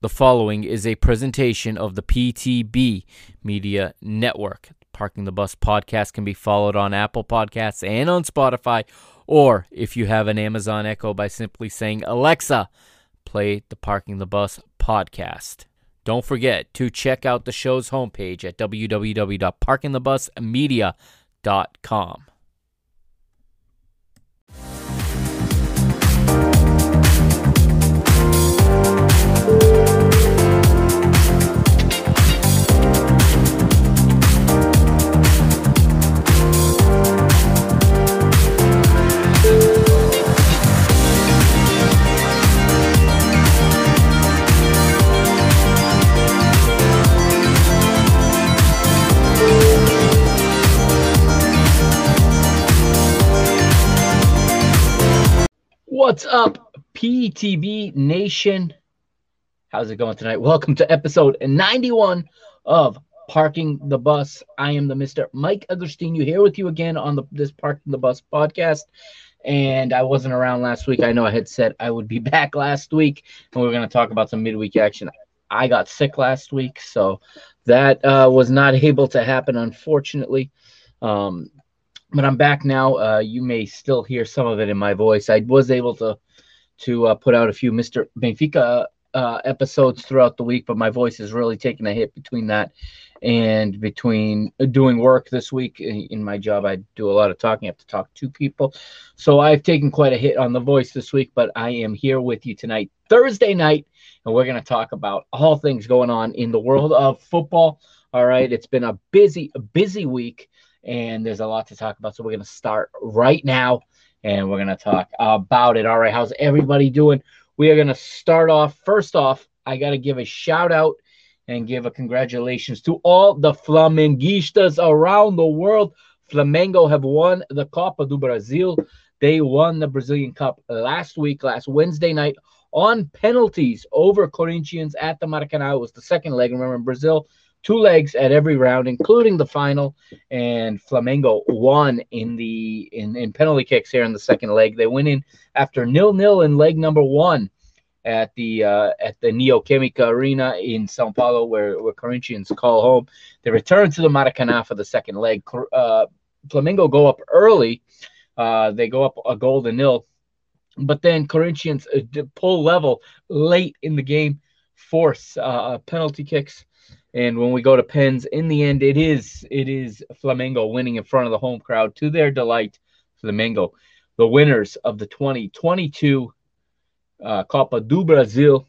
The following is a presentation of the PTB Media Network. Parking the Bus podcast can be followed on Apple Podcasts and on Spotify, or if you have an Amazon Echo, by simply saying, Alexa, play the Parking the Bus podcast. Don't forget to check out the show's homepage at www.parkingthebusmedia.com. What's up, PTB Nation? How's it going tonight? Welcome to episode 91 of Parking the Bus. I am the Mr. Mike Agostinho here with you again on the this Parking the Bus podcast. And I wasn't around last week. I know I had said I would be back last week, and we were going to talk about some midweek action. I got sick last week, so that uh, was not able to happen, unfortunately. Um, but I'm back now. Uh, you may still hear some of it in my voice. I was able to to uh, put out a few Mr. Benfica uh, episodes throughout the week, but my voice is really taking a hit between that and between doing work this week in my job. I do a lot of talking. I have to talk to people, so I've taken quite a hit on the voice this week. But I am here with you tonight, Thursday night, and we're going to talk about all things going on in the world of football. All right, it's been a busy, busy week and there's a lot to talk about. So we're going to start right now and we're going to talk about it. All right, how's everybody doing? We are going to start off. First off, I got to give a shout out and give a congratulations to all the Flamenguistas around the world. Flamengo have won the Copa do Brasil. They won the Brazilian Cup last week, last Wednesday night, on penalties over Corinthians at the Maracanã. It was the second leg. Remember, Brazil two legs at every round, including the final. And Flamengo won in the in, in penalty kicks here in the second leg. They went in after nil nil in leg number one at the uh, at the Neoquímica Arena in São Paulo, where, where Corinthians call home. They return to the Maracanã for the second leg. Uh, Flamengo go up early. Uh, they go up a goal to nil, but then Corinthians uh, pull level late in the game, force uh, penalty kicks and when we go to pens, in the end, it is it is Flamengo winning in front of the home crowd to their delight. Flamengo, the winners of the 2022 uh, Copa do Brasil,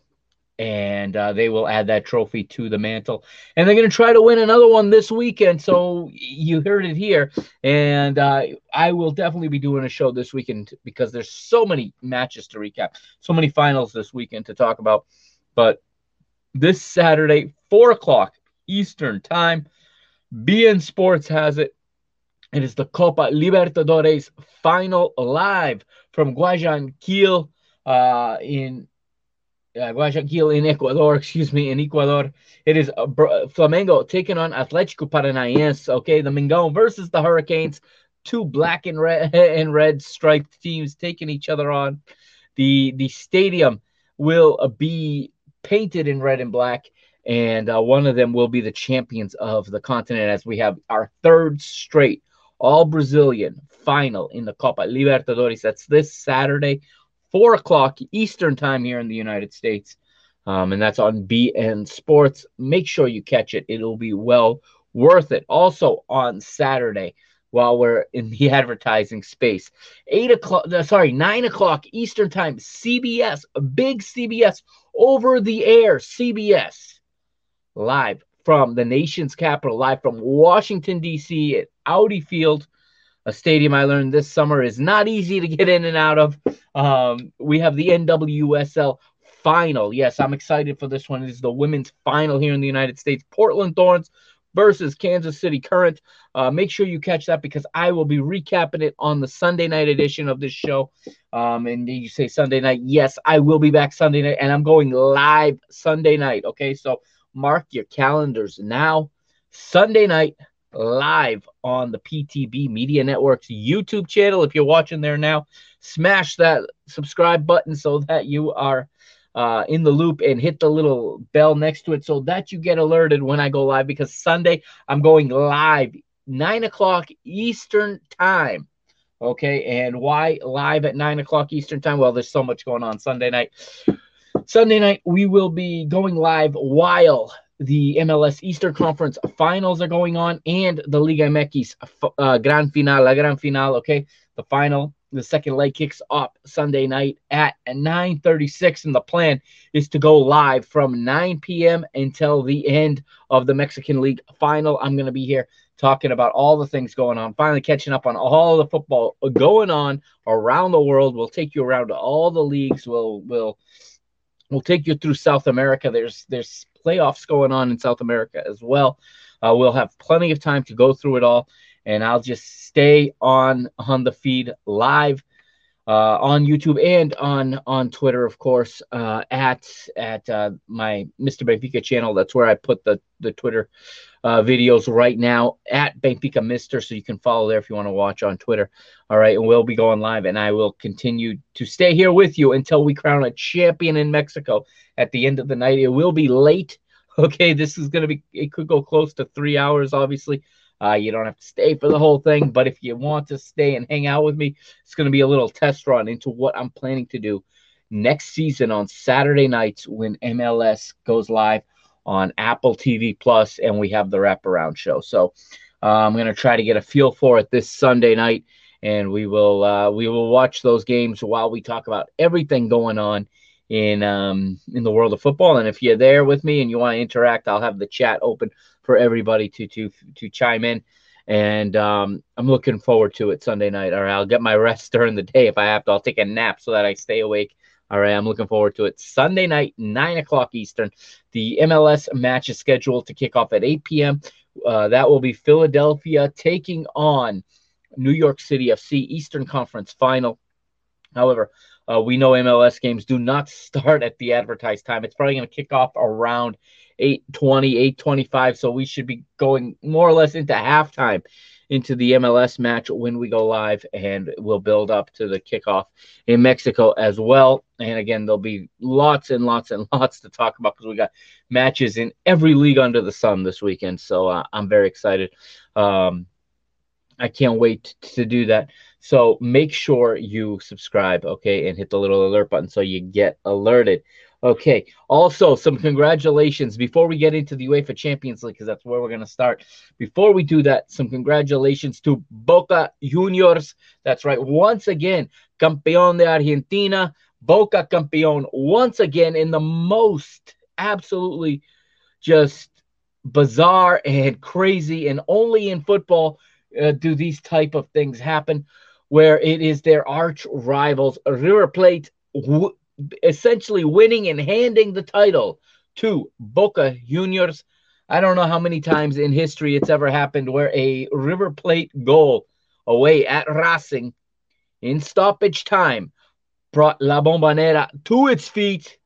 and uh, they will add that trophy to the mantle. And they're going to try to win another one this weekend. So you heard it here, and uh, I will definitely be doing a show this weekend because there's so many matches to recap, so many finals this weekend to talk about. But this Saturday, 4 o'clock Eastern Time. beIN Sports has it. It is the Copa Libertadores final live from Guayaquil uh, in uh, Guayaquil in Ecuador, excuse me, in Ecuador. It is uh, Flamengo taking on Atlético Paranaense, okay, the Mengão versus the Hurricanes. Two black and red and red striped teams taking each other on. The the stadium will be painted in red and black. And uh, one of them will be the champions of the continent as we have our third straight all Brazilian final in the Copa Libertadores. That's this Saturday, 4 o'clock Eastern time here in the United States. Um, and that's on beIN Sports. Make sure you catch it, it'll be well worth it. Also on Saturday, while we're in the advertising space. Eight o'clock, sorry, nine o'clock Eastern time, CBS, big CBS over the air, CBS, live from the nation's capital, live from Washington, D.C. at Audi Field, a stadium I learned this summer is not easy to get in and out of. Um, we have the NWSL final. Yes, I'm excited for this one. It is the women's final here in the United States. Portland Thorns versus Kansas City Current. Uh, make sure you catch that because I will be recapping it on the Sunday night edition of this show. Um, and you say Sunday night? Yes, I will be back Sunday night, and I'm going live Sunday night. Okay, so mark your calendars now. Sunday night live on the PTB Media Network's YouTube channel. If you're watching there now, smash that subscribe button so that you are uh, in the loop and hit the little bell next to it so that you get alerted when I go live because Sunday I'm going live, 9 o'clock Eastern Time. Okay. And why live at 9 o'clock Eastern Time? Well, there's so much going on Sunday night. Sunday night, we will be going live while the MLS Eastern Conference finals are going on and the Liga MX uh, Gran Final, La Gran Final, okay? The final, the second leg kicks off Sunday night at 9.36 and the plan is to go live from 9 p.m. until the end of the Mexican League final. I'm going to be here talking about all the things going on, finally catching up on all the football going on around the world. We'll take you around to all the leagues. We'll, we'll, we'll take you through South America. There's, there's playoffs going on in South America as well. Uh, we'll have plenty of time to go through it all, and I'll just stay on on the feed live uh, on YouTube and on on Twitter, of course, uh, at at uh, my Mr. Benfica channel. That's where I put the the Twitter uh, videos right now at Benfica Mister, so you can follow there if you want to watch on Twitter. All right, and we'll be going live, and I will continue to stay here with you until we crown a champion in Mexico at the end of the night. It will be late. Okay, this is going to be. It could go close to three hours, obviously. Uh, you don't have to stay for the whole thing, but if you want to stay and hang out with me, it's going to be a little test run into what I'm planning to do next season on Saturday nights when MLS goes live on Apple TV Plus, and we have the wraparound show. So uh, I'm going to try to get a feel for it this Sunday night, and we will uh, we will watch those games while we talk about everything going on in um, in the world of football. And if you're there with me and you want to interact, I'll have the chat open for everybody to to to chime in. And um, I'm looking forward to it Sunday night. All right, I'll get my rest during the day if I have to. I'll take a nap so that I stay awake all right, I'm looking forward to it. Sunday night, 9 o'clock Eastern. The MLS match is scheduled to kick off at 8 p.m. Uh, that will be Philadelphia taking on New York City FC Eastern Conference final. However, uh, we know MLS games do not start at the advertised time. It's probably going to kick off around 8:20, 8:25, so we should be going more or less into halftime into the MLS match when we go live, and we'll build up to the kickoff in Mexico as well. And again, there'll be lots and lots and lots to talk about because we got matches in every league under the sun this weekend. So uh, I'm very excited. Um, I can't wait to do that. So make sure you subscribe, okay, and hit the little alert button so you get alerted Okay. Also, some congratulations before we get into the UEFA Champions League, because that's where we're going to start. Before we do that, some congratulations to Boca Juniors. That's right. Once again, campeón de Argentina. Boca campeón once again in the most absolutely just bizarre and crazy, and only in football uh, do these type of things happen, where it is their arch rivals River Plate essentially winning and handing the title to Boca Juniors. I don't know how many times in history it's ever happened where a River Plate goal away at Racing in stoppage time brought La Bombonera to its feet.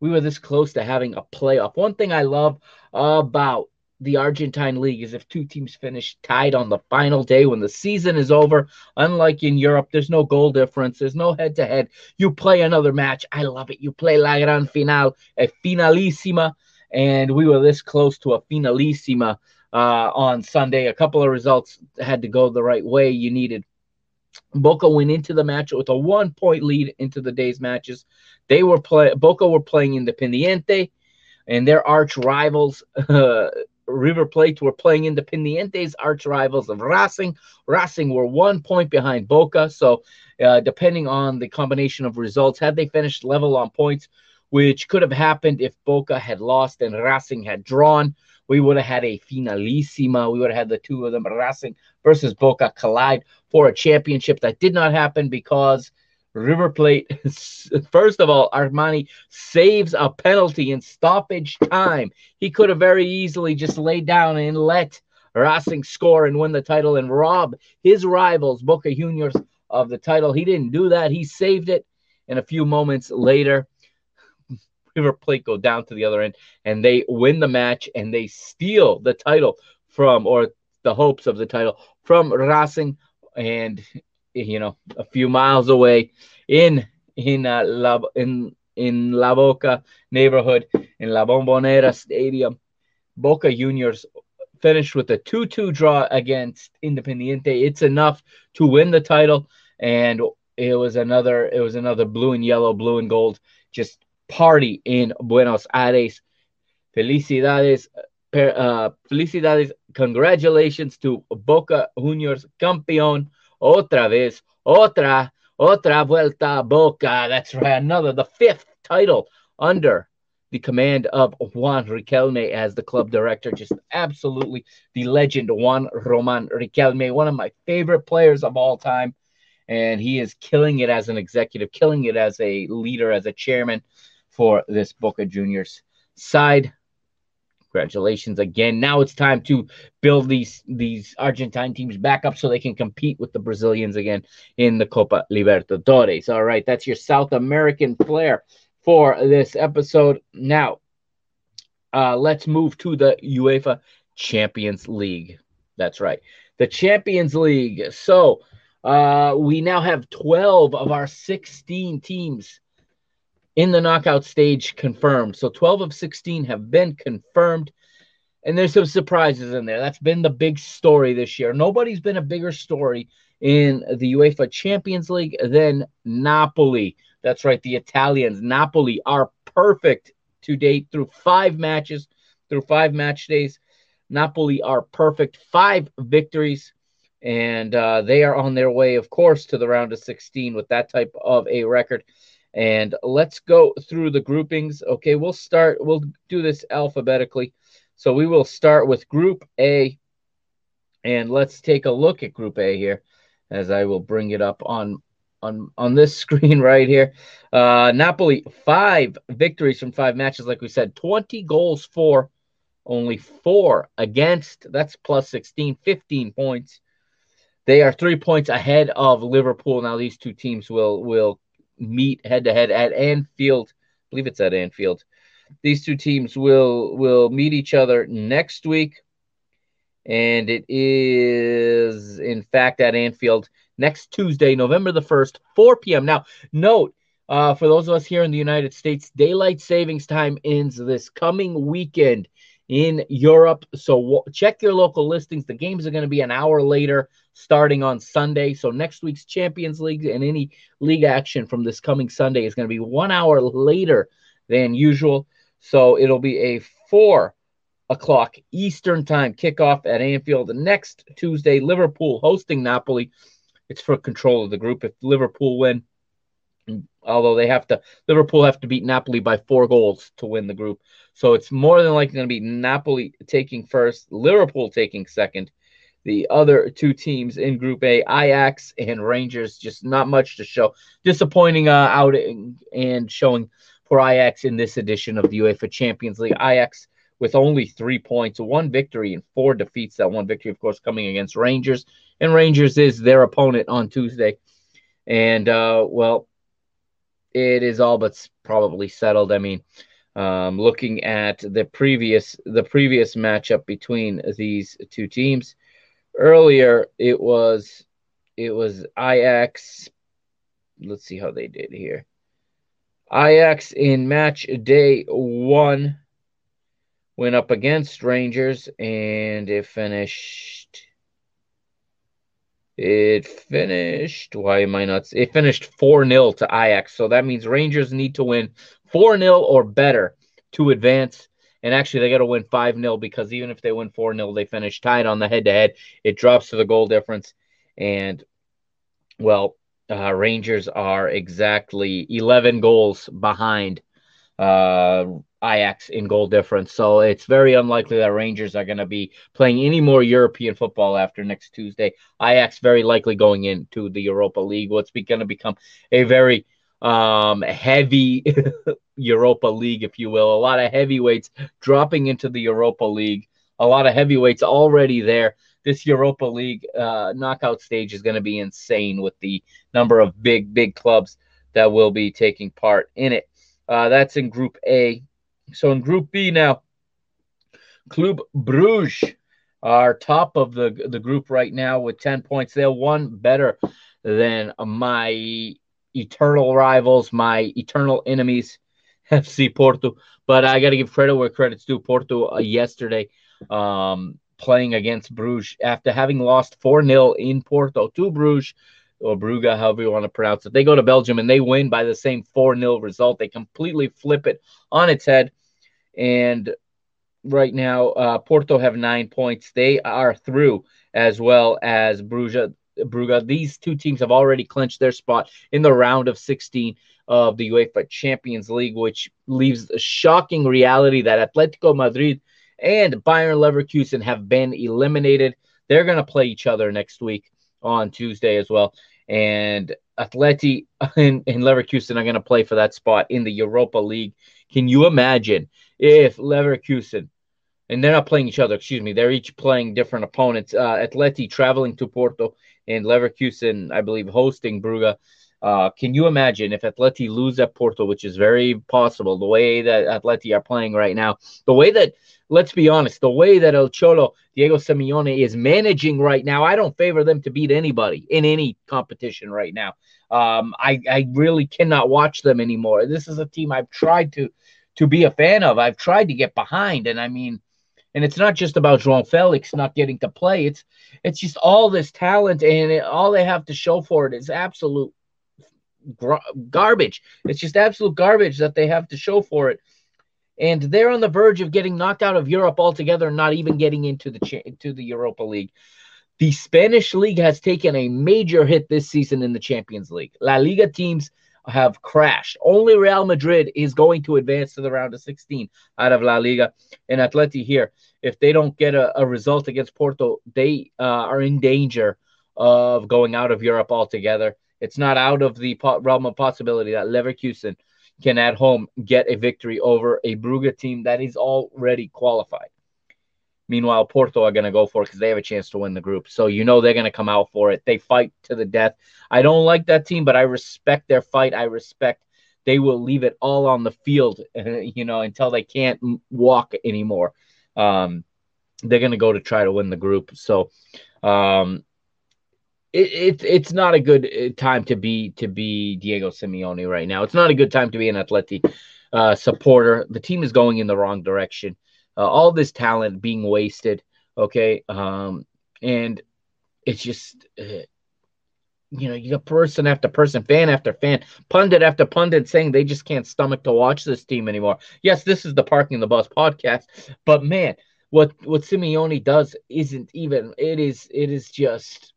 We were this close to having a playoff. One thing I love about the Argentine League is if two teams finish tied on the final day when the season is over. Unlike in Europe, there's no goal difference, there's no head to head. You play another match. I love it. You play La Gran Final, a finalissima, and we were this close to a finalissima uh, on Sunday. A couple of results had to go the right way. You needed Boca went into the match with a one point lead into the day's matches. They were play Boca were playing Independiente and their arch rivals. Uh, River Plate were playing Independiente's arch rivals of Racing. Racing were one point behind Boca. So, uh, depending on the combination of results, had they finished level on points, which could have happened if Boca had lost and Racing had drawn, we would have had a finalissima. We would have had the two of them, Racing versus Boca, collide for a championship. That did not happen because River Plate, first of all, Armani saves a penalty in stoppage time. He could have very easily just laid down and let Racing score and win the title and rob his rivals, Boca Juniors, of the title. He didn't do that. He saved it. And a few moments later, River Plate go down to the other end and they win the match and they steal the title from, or the hopes of the title from Racing. And you know, a few miles away in in uh, La, in in La Boca neighborhood in La Bombonera Stadium. Boca Juniors finished with a 2 2 draw against Independiente. It's enough to win the title. And it was another it was another blue and yellow, blue and gold, just party in Buenos Aires. Felicidades, uh, felicidades, congratulations to Boca Juniors campeón otra vez, otra, otra vuelta Boca. That's right, another, the fifth title under the command of Juan Riquelme as the club director. Just absolutely the legend, Juan Roman Riquelme, one of my favorite players of all time. And he is killing it as an executive, killing it as a leader, as a chairman for this Boca Juniors side. Congratulations again. Now it's time to build these these Argentine teams back up so they can compete with the Brazilians again in the Copa Libertadores. All right, that's your South American flair for this episode. Now, uh, let's move to the UEFA Champions League. That's right, the Champions League. So uh, we now have 12 of our 16 teams in the knockout stage confirmed. So 12 of 16 have been confirmed. And there's some surprises in there. That's been the big story this year. Nobody's been a bigger story in the UEFA Champions League than Napoli. That's right, the Italians. Napoli are perfect to date through five matches, through five match days. Napoli are perfect, five victories, and uh, they are on their way, of course, to the round of 16 with that type of a record. And let's go through the groupings. Okay, we'll start, we'll do this alphabetically. So we will start with Group A. And let's take a look at Group A here as I will bring it up on on on this screen right here. Uh Napoli, five victories from five matches, like we said, 20 goals for, only four against. That's plus 16, 15 points. They are three points ahead of Liverpool. Now these two teams will will meet head to head at Anfield. I believe it's at Anfield. These two teams will will meet each other next week, and it is in fact at Anfield next Tuesday, November the first, 4 p.m. Now, note uh, for those of us here in the United States, daylight savings time ends this coming weekend in Europe. So check your local listings. The games are going to be an hour later, starting on Sunday. So next week's Champions League and any league action from this coming Sunday is going to be one hour later than usual. So it'll be a four o'clock Eastern time kickoff at Anfield. The Next Tuesday, Liverpool hosting Napoli. It's for control of the group. If Liverpool win, although they have to Liverpool have to beat Napoli by four goals to win the group. So it's more than likely going to be Napoli taking first, Liverpool taking second. The other two teams in Group A, Ajax and Rangers, just not much to show. Disappointing uh, outing and showing for Ajax in this edition of the UEFA Champions League. Ajax with only three points, one victory and four defeats. That one victory, of course, coming against Rangers, and Rangers is their opponent on Tuesday. And uh, well, it is all but probably settled. I mean, um, looking at the previous the previous matchup between these two teams earlier, it was it was Ajax. Let's see how they did here. Ajax in match day one went up against Rangers and it finished it finished. Why am I not? It finished 4 0 to Ajax. So that means Rangers need to win 4 0 or better to advance. And actually, they got to win 5 0 because even if they win 4 0, they finish tied on the head to head. It drops to the goal difference. And, well, uh, Rangers are exactly 11 goals behind uh, Ajax in goal difference. So it's very unlikely that Rangers are going to be playing any more European football after next Tuesday. Ajax very likely going into the Europa League. What's going to become a very um, heavy Europa League, if you will. A lot of heavyweights dropping into the Europa League. A lot of heavyweights already there. This Europa League uh, knockout stage is going to be insane with the number of big, big clubs that will be taking part in it. Uh, that's in Group A. So in Group B now, Club Bruges are top of the the group right now with 10 points. They're one better than my eternal rivals, my eternal enemies, FC Porto. But I got to give credit where credit's due. Porto uh, yesterday um, playing against Bruges after having lost 4 0 in Porto to Bruges or Brugge, however you want to pronounce it. They go to Belgium and they win by the same 4 0 result. They completely flip it on its head. And right now, uh, Porto have nine points. They are through as well as Bruges. Brugge. These two teams have already clinched their spot in the round of 16 of the UEFA Champions League, which leaves a shocking reality that Atletico Madrid and Bayern Leverkusen have been eliminated. They're going to play each other next week on Tuesday as well. And Atleti and, and Leverkusen are going to play for that spot in the Europa League. Can you imagine if Leverkusen, and they're not playing each other, excuse me, they're each playing different opponents. Uh, Atleti traveling to Porto and Leverkusen, I believe, hosting Brugge. Uh, can you imagine if Atleti lose at Porto, which is very possible, the way that Atleti are playing right now, the way that, let's be honest, the way that El Cholo, Diego Simeone, is managing right now, I don't favor them to beat anybody in any competition right now. Um, I, I really cannot watch them anymore. This is a team I've tried to to be a fan of. I've tried to get behind, and I mean, and it's not just about João Felix not getting to play. It's it's just all this talent, and it, all they have to show for it is absolute garbage. It's just absolute garbage that they have to show for it. And they're on the verge of getting knocked out of Europe altogether, and not even getting into the cha- to the Europa League. The Spanish league has taken a major hit this season in the Champions League. La Liga teams have crashed. Only Real Madrid is going to advance to the round of 16 out of La Liga. And Atleti here, if they don't get a, a result against Porto, they uh, are in danger of going out of Europe altogether. It's not out of the realm of possibility that Leverkusen can at home get a victory over a Brugge team that is already qualified. Meanwhile, Porto are going to go for it because they have a chance to win the group. So you know they're going to come out for it. They fight to the death. I don't like that team, but I respect their fight. I respect they will leave it all on the field, you know, until they can't walk anymore. Um, they're going to go to try to win the group. So um, it, it, it's not a good uh, time to be to be Diego Simeone right now. It's not a good time to be an Atleti uh, supporter. The team is going in the wrong direction. Uh, all this talent being wasted. Okay, um, and it's just. Uh, you know, you got person after person, fan after fan, pundit after pundit saying they just can't stomach to watch this team anymore. Yes, this is the Parking the Bus podcast, but man, what what Simeone does isn't even. It is. It is just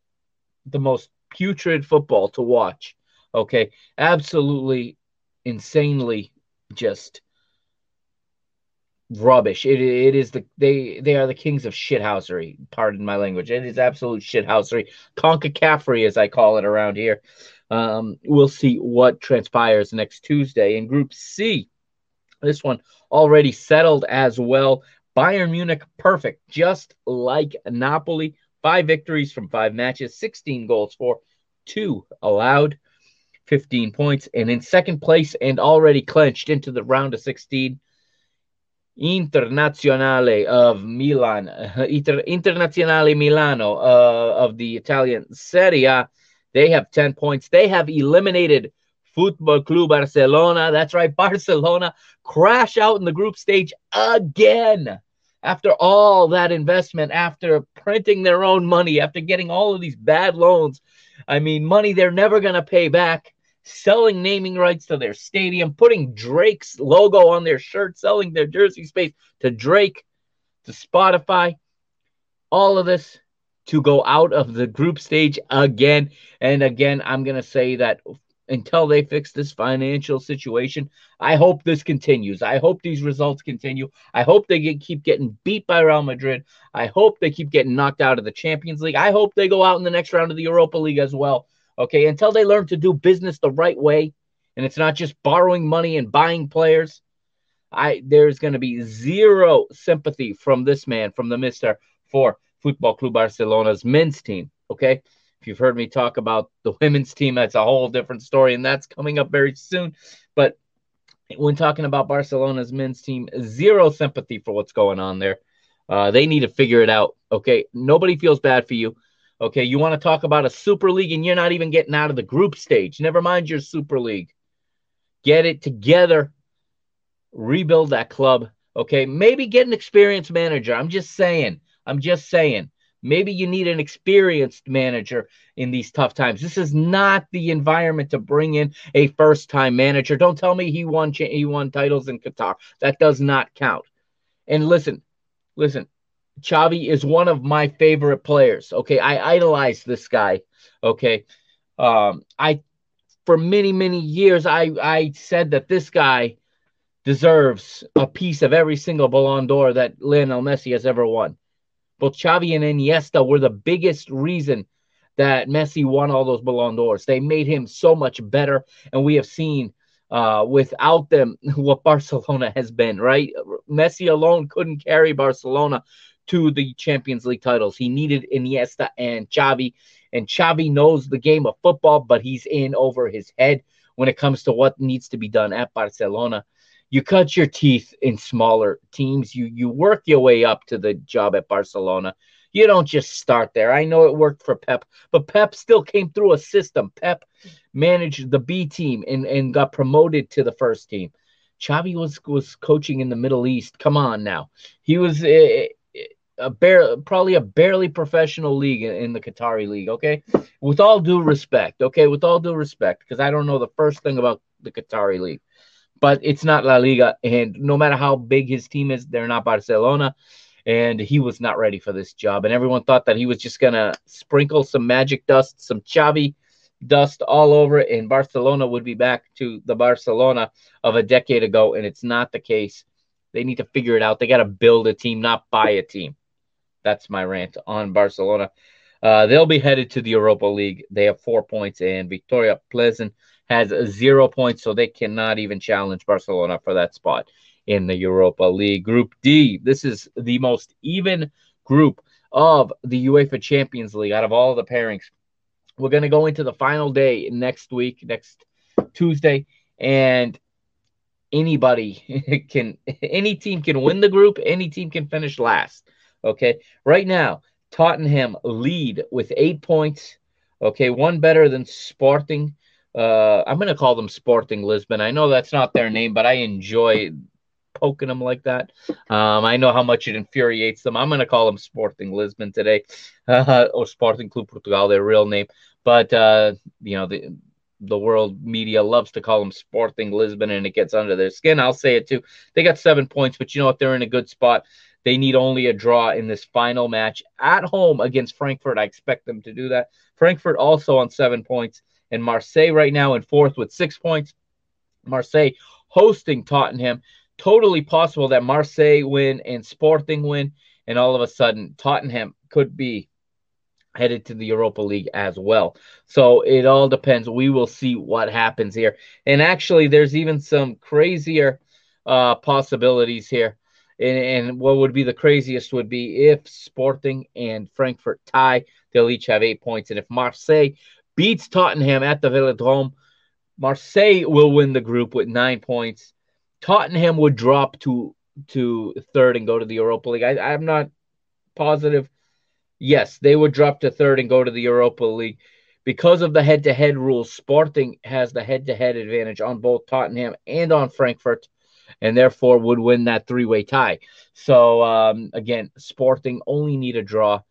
the most putrid football to watch. Okay, absolutely insanely just rubbish. It it is the they they are the kings of shithousery. Pardon my language. It is absolute shithousery. Concacaffery, as I call it around here. Um, we'll see what transpires next Tuesday in Group C. This one already settled as well. Bayern Munich, perfect, just like Napoli. Five victories from five matches, 16 goals for, two allowed, 15 points. And in second place and already clinched into the round of 16, Internazionale of Milan, Inter, Internazionale Milano uh, of the Italian Serie A. They have 10 points. They have eliminated Football Club Barcelona. That's right, Barcelona crash out in the group stage again after all that investment, after printing their own money, after getting all of these bad loans, I mean, money they're never going to pay back, selling naming rights to their stadium, putting Drake's logo on their shirt, selling their jersey space to Drake, to Spotify, all of this to go out of the group stage again. And again, I'm going to say that until they fix this financial situation. I hope this continues. I hope these results continue. I hope they get, keep getting beat by Real Madrid. I hope they keep getting knocked out of the Champions League. I hope they go out in the next round of the Europa League as well. Okay, until they learn to do business the right way, and it's not just borrowing money and buying players. I there's going to be zero sympathy from this man, from the Mister, for Football Club Barcelona's men's team. Okay, if you've heard me talk about the women's team, that's a whole different story, and that's coming up very soon. But when talking about Barcelona's men's team, zero sympathy for what's going on there. Uh, they need to figure it out. Okay. Nobody feels bad for you. Okay. You want to talk about a super league and you're not even getting out of the group stage. Never mind your super league. Get it together. rebuild that club. Okay, maybe get an experienced manager. I'm just saying. I'm just saying. Maybe you need an experienced manager in these tough times. This is not the environment to bring in a first-time manager. Don't tell me he won he won titles in Qatar. That does not count. And listen, listen, Xavi is one of my favorite players. Okay, I idolize this guy. Okay, um, I for many many years I I said that this guy deserves a piece of every single Ballon d'Or that Lionel Messi has ever won. Both Xavi and Iniesta were the biggest reason that Messi won all those Ballon d'Ors. They made him so much better, and we have seen uh, without them what Barcelona has been. Right, Messi alone couldn't carry Barcelona to the Champions League titles. He needed Iniesta and Xavi, and Xavi knows the game of football, but he's in over his head when it comes to what needs to be done at Barcelona. You cut your teeth in smaller teams. You you work your way up to the job at Barcelona. You don't just start there. I know it worked for Pep, but Pep still came through a system. Pep managed the B team and, and got promoted to the first team. Xavi was was coaching in the Middle East. Come on now. He was eh, a bare, probably a barely professional league in, in the Qatari league. Okay, with all due respect. Okay, with all due respect, because I don't know the first thing about the Qatari league, but it's not La Liga, and no matter how big his team is, they're not Barcelona. And he was not ready for this job, and everyone thought that he was just gonna sprinkle some magic dust, some Xavi dust all over it, and Barcelona would be back to the Barcelona of a decade ago, and it's not the case. They need to figure it out. They got to build a team, not buy a team. That's my rant on Barcelona. Uh, they'll be headed to the Europa League. They have four points, and Viktoria Plzeň has zero points, so they cannot even challenge Barcelona for that spot in the Europa League. Group D, this is the most even group of the UEFA Champions League out of all the pairings. We're going to go into the final day next week, next Tuesday, and anybody can, any team can win the group, any team can finish last. Okay. Right now, Tottenham lead with eight points. Okay. One better than Sporting. Uh, I'm going to call them Sporting Lisbon. I know that's not their name, but I enjoy poking them like that. Um, I know how much it infuriates them. I'm going to call them Sporting Lisbon today, uh, or Sporting Club Portugal, their real name. But uh, you know the the world media loves to call them Sporting Lisbon, and it gets under their skin. I'll say it too. They got seven points, but you know what? They're in a good spot. They need only a draw in this final match at home against Frankfurt. I expect them to do that. Frankfurt also on seven points, and Marseille right now in fourth with six points. Marseille hosting Tottenham. Totally possible that Marseille win and Sporting win, and all of a sudden Tottenham could be headed to the Europa League as well. So it all depends. We will see what happens here. And actually, there's even some crazier uh, possibilities here. And, and what would be the craziest would be if Sporting and Frankfurt tie, they'll each have eight points. And if Marseille beats Tottenham at the Velodrome, Marseille will win the group with nine points. Tottenham would drop to to third and go to the Europa League. I, I'm not positive. Yes, they would drop to third and go to the Europa League. Because of the head to head rules, Sporting has the head to head advantage on both Tottenham and on Frankfurt and therefore would win that three way tie. So, um, again, Sporting only need a draw.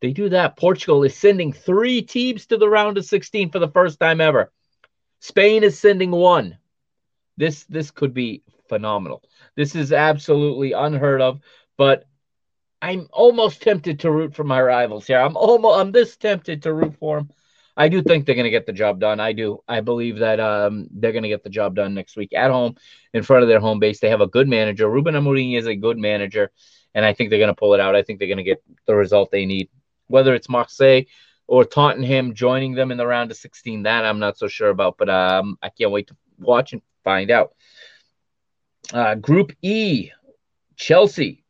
They do that. Portugal is sending three teams to the round of 16 for the first time ever. Spain is sending one. This this could be phenomenal. This is absolutely unheard of, but I'm almost tempted to root for my rivals here. I'm almost I'm this tempted to root for them. I do think they're going to get the job done. I do. I believe that um, they're going to get the job done next week at home in front of their home base. They have a good manager. Ruben Amorim is a good manager, and I think they're going to pull it out. I think they're going to get the result they need. Whether it's Marseille or Tottenham joining them in the round of 16, that I'm not so sure about, but um, I can't wait to watch and find out. Uh, group E, Chelsea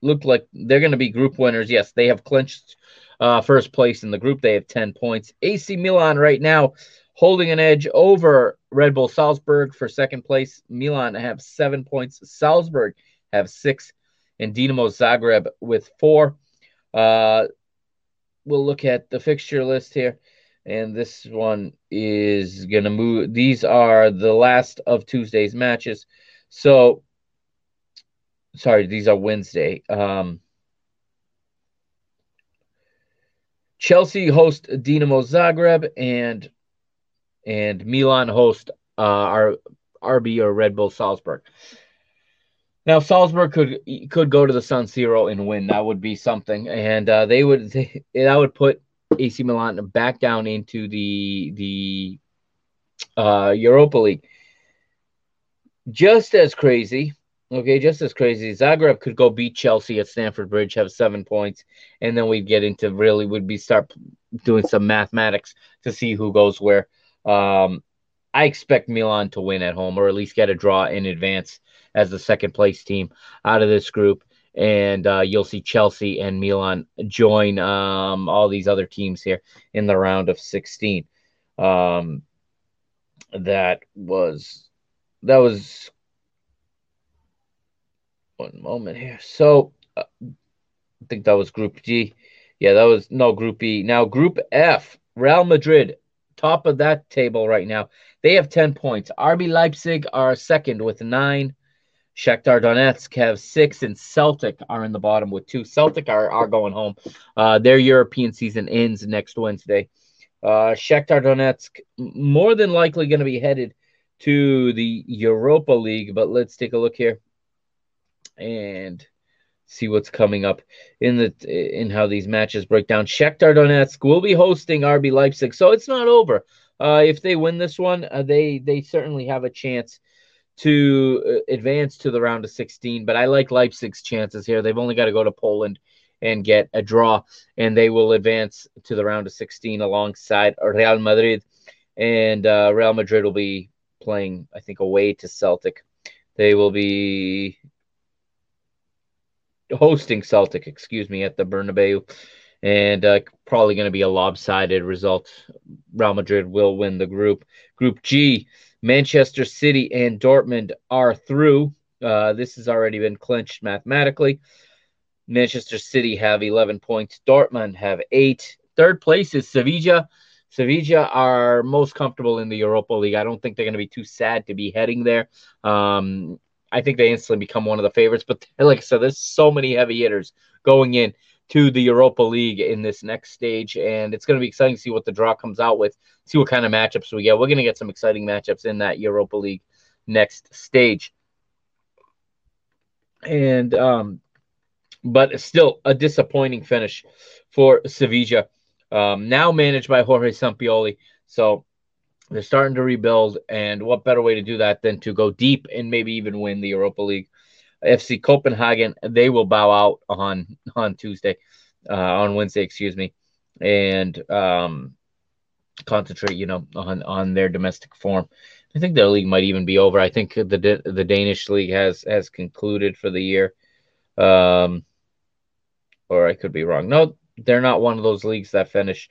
look like they're going to be group winners. Yes, they have clinched uh, first place in the group. They have 10 points. AC Milan right now holding an edge over Red Bull Salzburg for second place. Milan have seven points. Salzburg have six, and Dinamo Zagreb with four. Uh, we'll look at the fixture list here. And this one is going to move. These are the last of Tuesday's matches. So sorry, these are Wednesday. Um, Chelsea host Dinamo Zagreb and and Milan host uh, our RB or Red Bull Salzburg. Now Salzburg could could go to the San Siro and win. That would be something, and uh, they would they, that would put AC Milan back down into the the uh, Europa League. Just as crazy, okay, just as crazy. Zagreb could go beat Chelsea at Stamford Bridge, have seven points, and then we'd get into really would be start doing some mathematics to see who goes where. Um, I expect Milan to win at home or at least get a draw in advance as the second place team out of this group. And uh, you'll see Chelsea and Milan join um, all these other teams here in the round of 16. Um, that was that was one moment here. So uh, I think that was Group G. Yeah, that was no Group E. Now Group F, Real Madrid, top of that table right now. They have 10 points. RB Leipzig are second with nine. Shakhtar Donetsk have six, and Celtic are in the bottom with two. Celtic are, are going home. Uh, their European season ends next Wednesday. Uh, Shakhtar Donetsk more than likely going to be headed to the Europa League, but let's take a look here and see what's coming up in the in how these matches break down. Shakhtar Donetsk will be hosting RB Leipzig, so it's not over. Uh, if they win this one, uh, they they certainly have a chance to uh, advance to the round of 16. But I like Leipzig's chances here. They've only got to go to Poland and get a draw, and they will advance to the round of 16 alongside Real Madrid. And uh, Real Madrid will be playing, I think, away to Celtic. They will be hosting Celtic, excuse me, at the Bernabeu. And uh, probably going to be a lopsided result. Real Madrid will win the group. Group G, Manchester City and Dortmund are through. Uh, this has already been clinched mathematically. Manchester City have 11 points. Dortmund have eight. Third place is Sevilla. Sevilla are most comfortable in the Europa League. I don't think they're going to be too sad to be heading there. Um, I think they instantly become one of the favorites. But like I said, there's so many heavy hitters going in to the Europa League in this next stage, and it's going to be exciting to see what the draw comes out with see what kind of matchups we get. We're going to get some exciting matchups in that Europa League next stage. And um, but still a disappointing finish for Sevilla. Um, now managed by Jorge Sampaoli. So they're starting to rebuild, and what better way to do that than to go deep and maybe even win the Europa League? FC Copenhagen, they will bow out on on Tuesday, uh, on Wednesday, excuse me, and um, concentrate, you know, on on their domestic form. I think their league might even be over. I think the the Danish league has has concluded for the year. Um, or I could be wrong. No, they're not one of those leagues that finish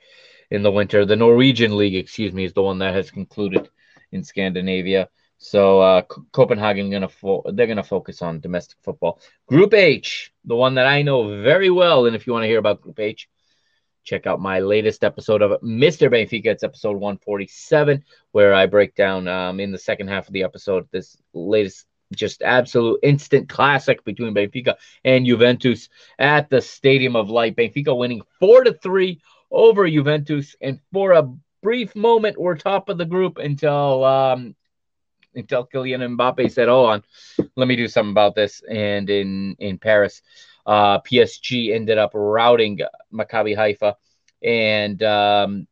in the winter. The Norwegian league, excuse me, is the one that has concluded in Scandinavia. So uh, Copenhagen gonna fo- they're gonna focus on domestic football. Group H, the one that I know very well, and if you want to hear about Group H, check out my latest episode of Mr. Benfica. It's episode 147, where I break down um, in the second half of the episode this latest just absolute instant classic between Benfica and Juventus at the Stadium of Light. Benfica winning four to three over Juventus, and for a brief moment, we're top of the group until um, until Kylian Mbappe said, "Hold on, let me do something about this." And in in Paris, uh, PSG ended up routing Maccabi Haifa and um,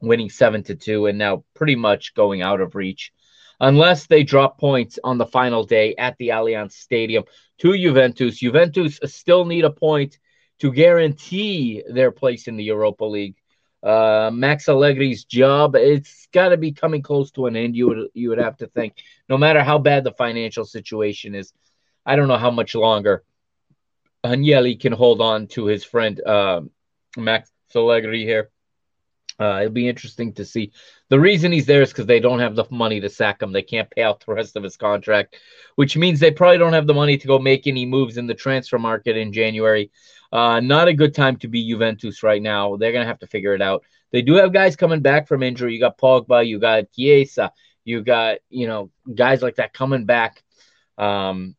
winning seven to two, and now pretty much going out of reach, unless they drop points on the final day at the Allianz Stadium to Juventus. Juventus still need a point to guarantee their place in the Europa League. Uh, Max Allegri's job, it's got to be coming close to an end. You would you would have to think, no matter how bad the financial situation is. I don't know how much longer Agnelli can hold on to his friend uh, Max Allegri here. Uh, it'll be interesting to see. The reason he's there is because they don't have the money to sack him. They can't pay out the rest of his contract, which means they probably don't have the money to go make any moves in the transfer market in January. Uh, not a good time to be Juventus right now. They're gonna have to figure it out. They do have guys coming back from injury. You got Pogba, you got Chiesa, you got you know guys like that coming back. Um,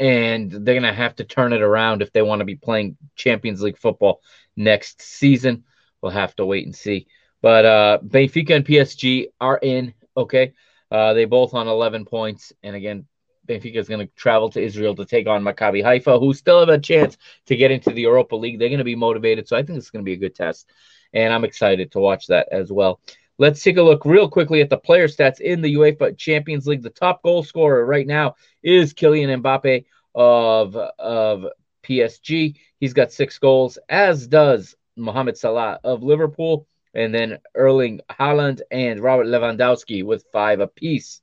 and they're going to have to turn it around if they want to be playing Champions League football next season. We'll have to wait and see. But uh, Benfica and PSG are in. Okay. Uh, they both on 11 points. And again, Benfica is going to travel to Israel to take on Maccabi Haifa, who still have a chance to get into the Europa League. They're going to be motivated. So I think it's going to be a good test. And I'm excited to watch that as well. Let's take a look real quickly at the player stats in the UEFA Champions League. The top goal scorer right now is Kylian Mbappe of, of PSG. He's got six goals, as does Mohamed Salah of Liverpool, and then Erling Haaland and Robert Lewandowski with five apiece.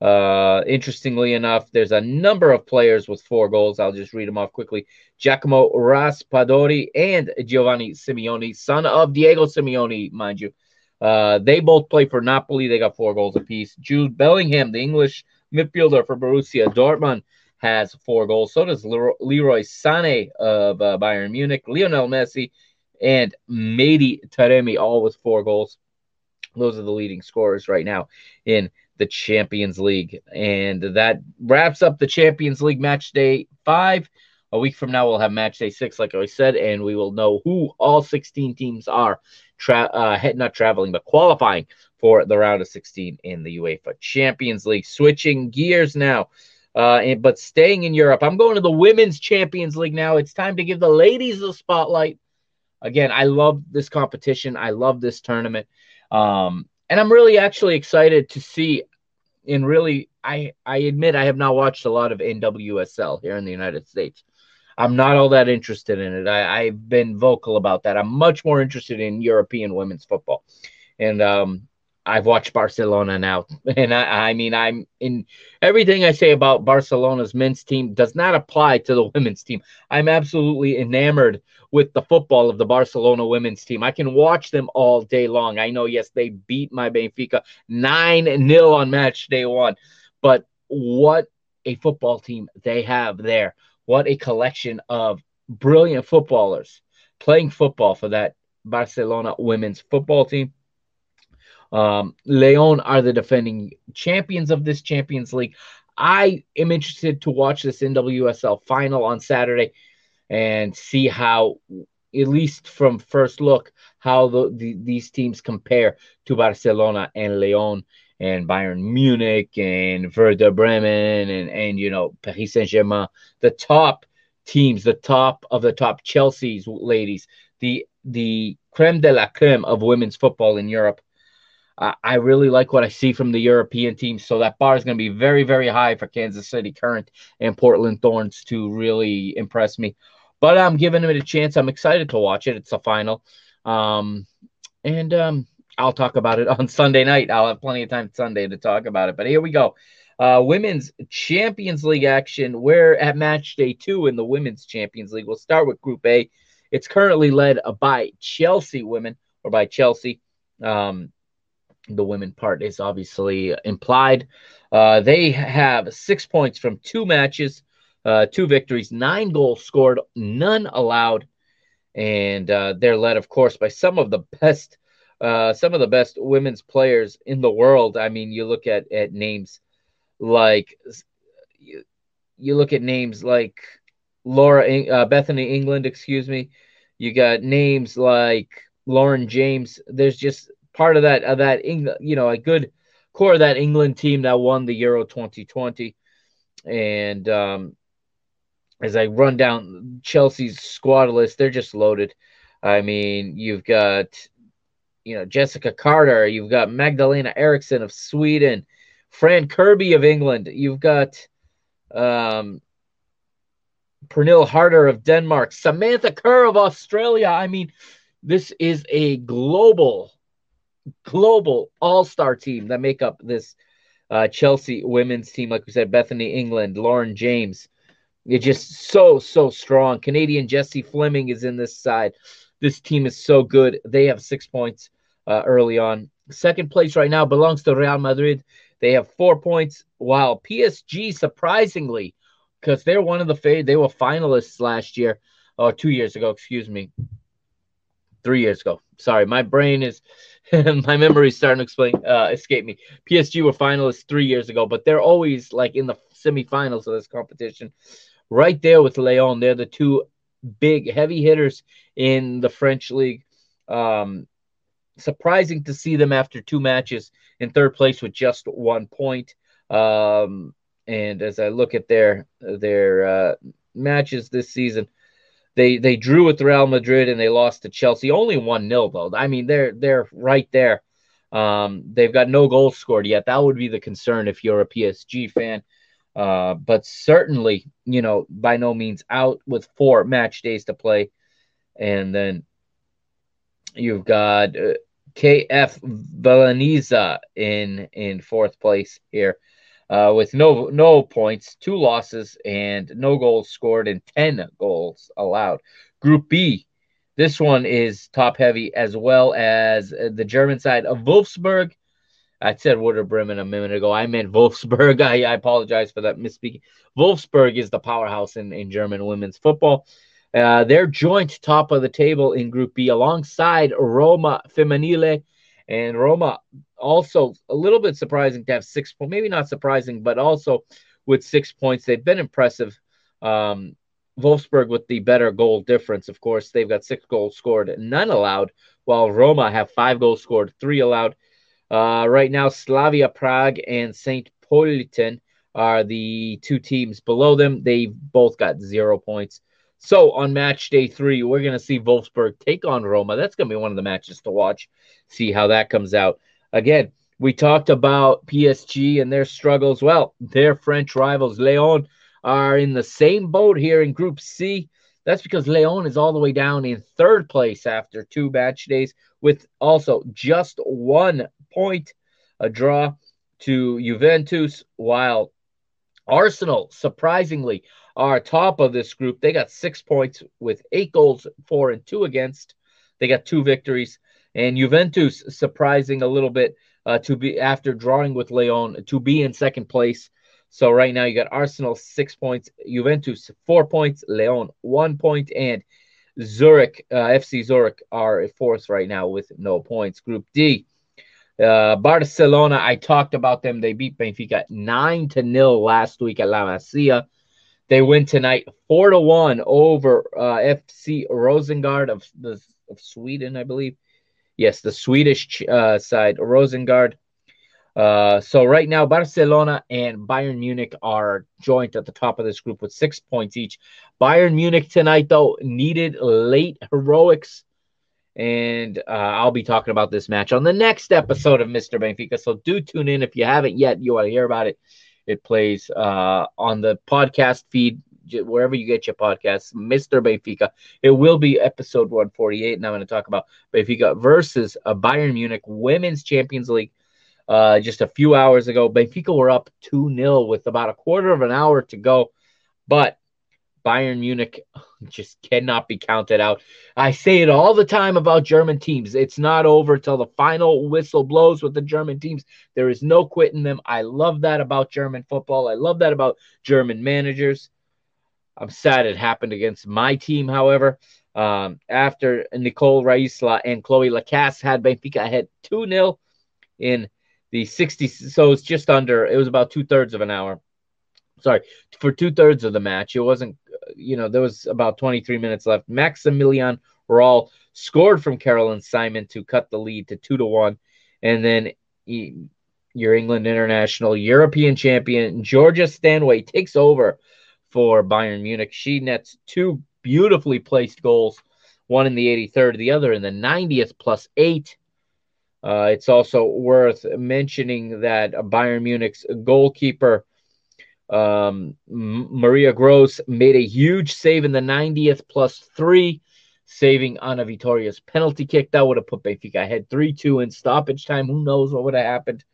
Uh, interestingly enough, there's a number of players with four goals. I'll just read them off quickly. Giacomo Raspadori and Giovanni Simeone, son of Diego Simeone, mind you. Uh, they both play for Napoli. They got four goals apiece. Jude Bellingham, the English midfielder for Borussia Dortmund, has four goals. So does Leroy Sané of uh, Bayern Munich, Lionel Messi, and Mehdi Taremi, all with four goals. Those are the leading scorers right now in the Champions League. And that wraps up the Champions League match day five. A week from now, we'll have match day six, like I said, and we will know who all 16 teams are tra- uh, not traveling, but qualifying for the round of 16 in the UEFA Champions League. Switching gears now. Uh, and, but staying in Europe, I'm going to the Women's Champions League now. It's time to give the ladies the spotlight. Again, I love this competition. I love this tournament. Um, and I'm really actually excited to see. And really, I I admit I have not watched a lot of NWSL here in the United States. I'm not all that interested in it. I, I've been vocal about that. I'm much more interested in European women's football, and um, I've watched Barcelona now, and I, I, mean, I'm in everything I say about Barcelona's men's team does not apply to the women's team. I'm absolutely enamored with the football of the Barcelona women's team. I can watch them all day long. I know, yes, they beat my Benfica 9 0 on match day one, but what a football team they have there. What a collection of brilliant footballers playing football for that Barcelona women's football team. Um, Lyon are the defending champions of this Champions League. I am interested to watch this NWSL final on Saturday and see how, at least from first look, how the, the, these teams compare to Barcelona and Lyon and Bayern Munich and Werder Bremen and, and you know, Paris Saint Germain, the top teams, the top of the top Chelsea's ladies, the the creme de la creme of women's football in Europe. I really like what I see from the European teams. So that bar is going to be very, very high for Kansas City Current and Portland Thorns to really impress me. But I'm giving it a chance. I'm excited to watch it. It's a final. Um, and um, I'll talk about it on Sunday night. I'll have plenty of time Sunday to talk about it. But here we go. Uh, women's Champions League action. We're at match day two in the Women's Champions League. We'll start with Group A. It's currently led by Chelsea women or by Chelsea. Um, the women part is obviously implied. Uh, they have six points from two matches, uh, two victories, nine goals scored, none allowed, and uh, they're led, of course, by some of the best, uh, some of the best women's players in the world. I mean, you look at at names like you, you look at names like Laura uh, Bethany England, excuse me. You got names like Lauren James. There's just part of that of that England, you know, a good core of that England team that won the Euro 2020. And um, as I run down Chelsea's squad list, they're just loaded. I mean, you've got you know Jessica Carter, you've got Magdalena Eriksson of Sweden, Fran Kirby of England, you've got um, Pernille Harder of Denmark, Samantha Kerr of Australia. I mean, this is a global global all star team that make up this uh, Chelsea women's team. Like we said, Bethany England, Lauren James. It's just so, so strong. Canadian Jessie Fleming is in this side. This team is so good. They have six points uh, early on. Second place right now belongs to Real Madrid. They have four points, while PSG, surprisingly, because they're one of the they were finalists last year or two years ago, excuse me, three years ago. Sorry, my brain is my memory is starting to explain uh, escape me. PSG were finalists three years ago, but they're always like in the semifinals of this competition. Right there with Lyon, they're the two big heavy hitters in the French league. Um, surprising to see them after two matches in third place with just one point. Um, and as I look at their their uh, matches this season, they they drew with Real Madrid and they lost to Chelsea. Only one 0 though. I mean, they're they're right there. Um, they've got no goals scored yet. That would be the concern if you're a PSG fan. Uh, but certainly, you know, by no means out with four match days to play. And then you've got uh, KF Vllaznia in in fourth place here uh, with no no points, two losses, and no goals scored and ten goals allowed. Group B, this one is top heavy as well as the German side of Wolfsburg. I said Werder Bremen a minute ago. I meant Wolfsburg. I, I apologize for that misspeaking. Wolfsburg is the powerhouse in, in German women's football. Uh, they're joint top of the table in Group B alongside Roma Femminile. And Roma also a little bit surprising to have six points, maybe not surprising, but also with six points. They've been impressive. Um, Wolfsburg with the better goal difference, of course. They've got six goals scored, none allowed, while Roma have five goals scored, three allowed. Uh, right now, Slavia Prague and St. Pölten are the two teams below them. They've both got zero points. So on match day three, we're going to see Wolfsburg take on Roma. That's going to be one of the matches to watch, see how that comes out. Again, we talked about PSG and their struggles. Well, their French rivals, Lyon, are in the same boat here in Group C. That's because Lyon is all the way down in third place after two match days with also just one point, a draw to Juventus, while Arsenal, surprisingly, are top of this group. They got six points with eight goals, four and two against. They got two victories. And Juventus, surprising a little bit uh, to be after drawing with Lyon to be in second place. So right now you got Arsenal six points, Juventus four points, Lyon one point, and Zurich, uh, FC Zurich are fourth right now with no points. Group D, uh, Barcelona. I talked about them. They beat Benfica nine to nil last week at La Masia. They win tonight four to one over uh, FC Rosengard of the of Sweden, I believe. Yes, the Swedish uh, side, Rosengard. Uh, so right now, Barcelona and Bayern Munich are joint at the top of this group with six points each. Bayern Munich tonight, though, needed late heroics, and uh, I'll be talking about this match on the next episode of Mr. Benfica. So do tune in if you haven't yet. You want to hear about it. It plays uh, on the podcast feed wherever you get your podcasts, Mr. Benfica. It will be episode 148, and I'm going to talk about Benfica versus a Bayern Munich Women's Champions League. Uh, just a few hours ago, Benfica were up 2 0 with about a quarter of an hour to go, but Bayern Munich just cannot be counted out. I say it all the time about German teams. It's not over till the final whistle blows with the German teams. There is no quitting them. I love that about German football. I love that about German managers. I'm sad it happened against my team, however. Um, after Nycole Raysla and Cloé Lacasse had Benfica ahead 2 0 in the 60. So it's just under, it was about two thirds of an hour. Sorry, for two thirds of the match. It wasn't you know, there was about 23 minutes left. Maximiliane Rall scored from Carolin Simon to cut the lead to two to one. And then he, your England international European champion, Georgia Stanway, takes over for Bayern Munich. She nets two beautifully placed goals, one in the 83rd, the other in the 90th, plus eight. Uh, it's also worth mentioning that Bayern Munich's goalkeeper um, Maria Grohs made a huge save in the 90th plus three, saving Ana Vitoria's penalty kick. That would have put Benfica ahead 3 2 in stoppage time. Who knows what would have happened?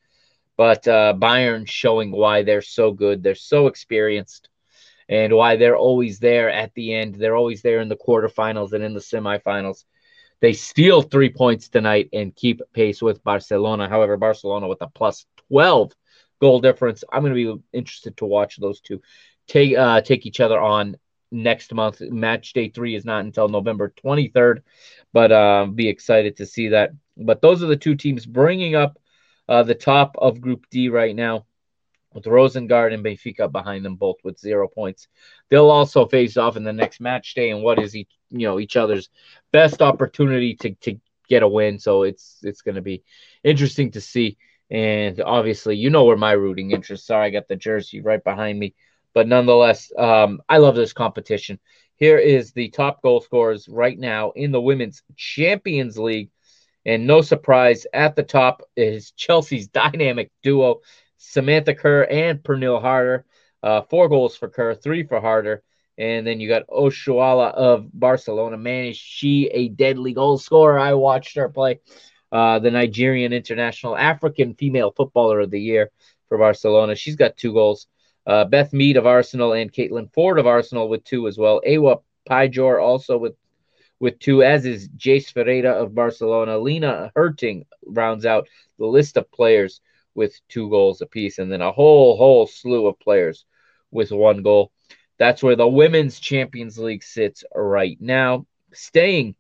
But uh, Bayern showing why they're so good. They're so experienced and why they're always there at the end. They're always there in the quarterfinals and in the semifinals. They steal three points tonight and keep pace with Barcelona. However, Barcelona with a plus 12 goal difference. I'm going to be interested to watch those two take uh, take each other on next month. Match day three is not until November 23rd, but uh, be excited to see that. But those are the two teams bringing up uh, the top of Group D right now. with Rosengard and Benfica behind them both with zero points. They'll also face off in the next match day and what is each you know each other's best opportunity to to get a win. So it's it's going to be interesting to see. And obviously, you know where my rooting interests are. I got the jersey right behind me, but nonetheless, um, I love this competition. Here is the top goal scorers right now in the Women's Champions League. And no surprise, at the top is Chelsea's dynamic duo, Samantha Kerr and Pernille Harder. Uh, four goals for Kerr, three for Harder. And then you got Oshoala of Barcelona. Man, is she a deadly goal scorer? I watched her play. Uh, the Nigerian international African female footballer of the year for Barcelona. She's got two goals. Uh, Beth Mead of Arsenal and Caitlin Foord of Arsenal with two as well. Ewa Pajor also with with two, as is Geyse Ferreira of Barcelona. Lena Herting rounds out the list of players with two goals apiece, and then a whole, whole slew of players with one goal. That's where the Women's Champions League sits right now. Staying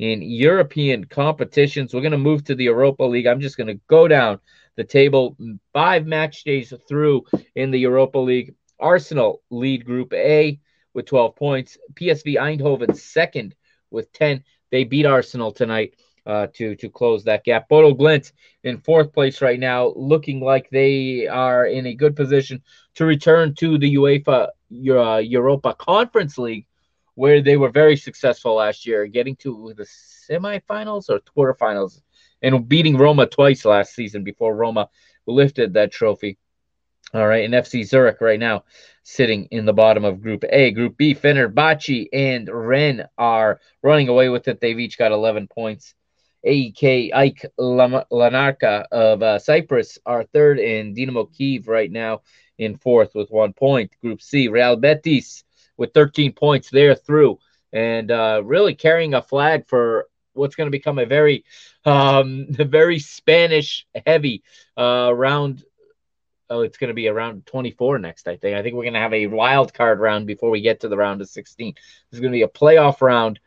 in European competitions, we're going to move to the Europa League. I'm just going to go down the table five match days through in the Europa League. Arsenal lead Group A with 12 points. PSV Eindhoven second with 10. They beat Arsenal tonight uh, to to close that gap. Bodo Glimt in fourth place right now, looking like they are in a good position to return to the UEFA uh, Europa Conference League, where they were very successful last year, getting to the semifinals or quarterfinals, and beating Roma twice last season before Roma lifted that trophy. All right, and FC Zurich right now sitting in the bottom of Group A. Group B, Fenerbahce and Rennes are running away with it. They've each got 11 points. AEK Ike Larnaca of uh, Cyprus are third, and Dinamo Kiev right now in fourth with one point. Group C, Real Betis with 13 points. They're through and uh, really carrying a flag for what's going to become a very, um, very Spanish heavy uh, round. Oh, it's going to be around 24 next, I think. I think we're going to have a wild card round before we get to the round of 16. There's going to be a playoff round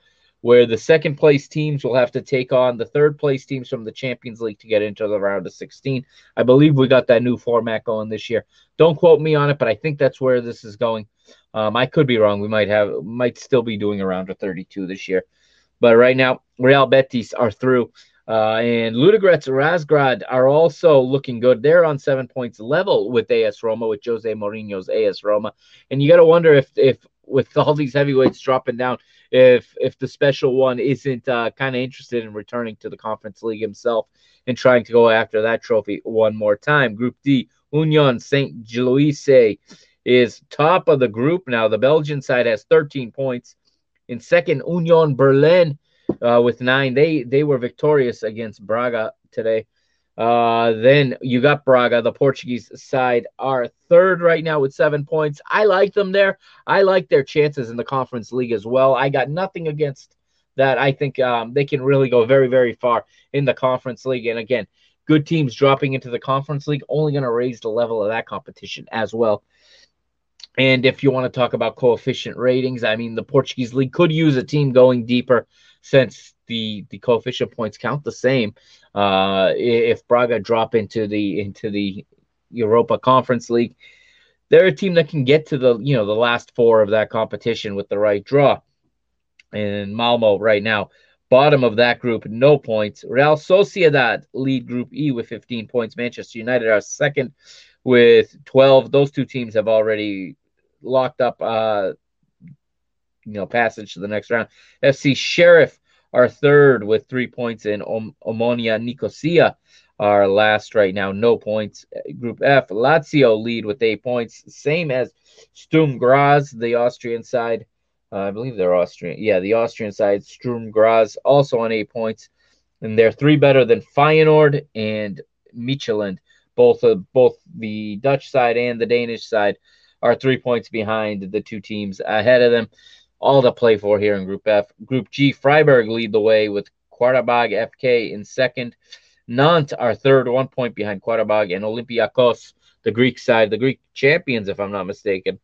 where the second place teams will have to take on the third place teams from the Champions League to get into the round of 16. I believe we got that new format going this year. Don't quote me on it, but I think that's where this is going. Um, I could be wrong. We might have might still be doing a round of 32 this year. But right now, Real Betis are through. Uh, and Ludogorets Razgrad are also looking good. They're on seven points level with AS Roma, with Jose Mourinho's AS Roma. And you got to wonder if, if with all these heavyweights dropping down, if if the special one isn't uh, kind of interested in returning to the Conference League himself and trying to go after that trophy one more time. Group D, Union Saint Gilloise is top of the group now. The Belgian side has 13 points. In second, Union Berlin uh, with nine. They they were victorious against Braga today. Uh, then you got Braga, the Portuguese side, are third right now with seven points. I like them there. I like their chances in the Conference League as well. I got nothing against that. I think um, they can really go very, very far in the Conference League. And again, good teams dropping into the Conference League only going to raise the level of that competition as well. And if you want to talk about coefficient ratings, I mean, the Portuguese league could use a team going deeper since the the coefficient points count the same. Uh, if Braga drop into the into the Europa Conference League, they're a team that can get to the you know the last four of that competition with the right draw. And Malmo right now, bottom of that group, no points. Real Sociedad lead Group E with 15 points. Manchester United are second with 12. Those two teams have already locked up, uh, you know, passage to the next round. FC Sheriff are third with three points, in Om- Omonia Nicosia are last right now, no points. Group F, Lazio lead with eight points, same as Sturm Graz, the Austrian side. Uh, I believe they're Austrian. Yeah, the Austrian side, Sturm Graz, also on eight points, and they're three better than Feyenoord and Midtjylland. Both of both the Dutch side and the Danish side are three points behind the two teams ahead of them. All to play for here in Group F. Group G, Freiburg lead the way with Qarabag FK in second. Nantes are third, one point behind Qarabag, and Olympiacos, the Greek side, the Greek champions, if I'm not mistaken,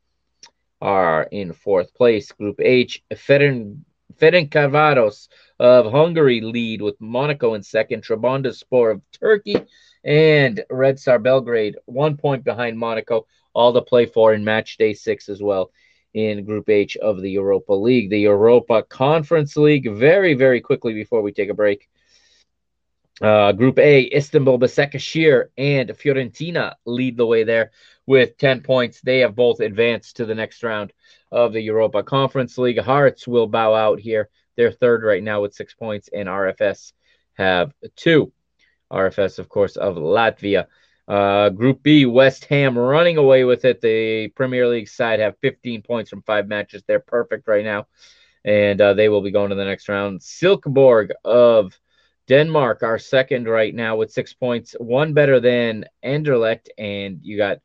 are in fourth place. Group H, Feren Ferencvaros of Hungary lead with Monaco in second, Trabzonspor of Turkey and Red Star Belgrade, one point behind Monaco, all to play for in match day six as well in Group H of the Europa League. The Europa Conference League, very, very quickly before we take a break. Uh, Group A, Istanbul, Basaksehir, and Fiorentina lead the way there with 10 points. They have both advanced to the next round of the Europa Conference League. Hearts will bow out here. They're third right now with six points, and RFS have two. RFS, of course, of Latvia. Uh, Group B, West Ham running away with it. The Premier League side have 15 points from five matches. They're perfect right now, and uh, they will be going to the next round. Silkeborg of Denmark are second right now with six points, one better than Anderlecht, and you got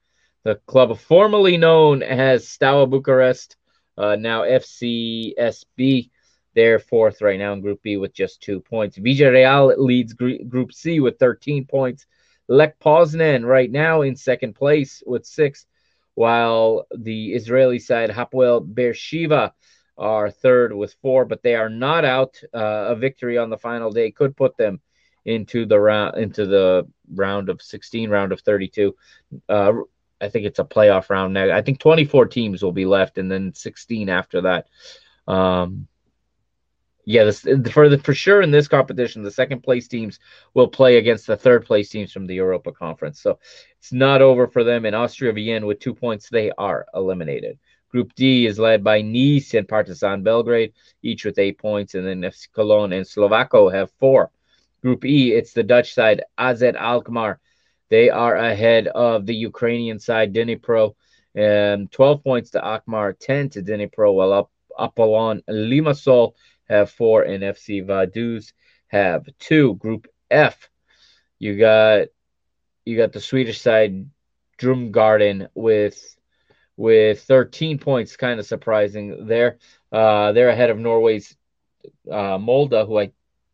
the club formerly known as Steaua Bucharest, uh, now FCSB. They're fourth right now in Group B with just two points. Villarreal leads Group C with 13 points. Lech Poznan right now in second place with six, while the Israeli side Hapoel Beersheva are third with four, but they are not out. Uh, a victory on the final day could put them into the round into the round of 16, round of 32. Uh, I think it's a playoff round now. I think 24 teams will be left, and then 16 after that. Um, yeah, this, for the, for sure in this competition, the second place teams will play against the third place teams from the Europa Conference. So it's not over for them. In Austria Vienna with two points, they are eliminated. Group D is led by Nice and Partizan Belgrade, each with eight points, and then FC Cologne and Slovacko have four. Group E, it's the Dutch side, AZ Alkmaar. They are ahead of the Ukrainian side, Dnipro, and 12 points to Alkmaar, 10 to Dnipro, while up Apollon Limassol have four, and FC Vaduz have two. Group F, you got you got the Swedish side, Djurgarden with with 13 points. Kind of surprising there. Uh, they're ahead of Norway's uh, Molde, who I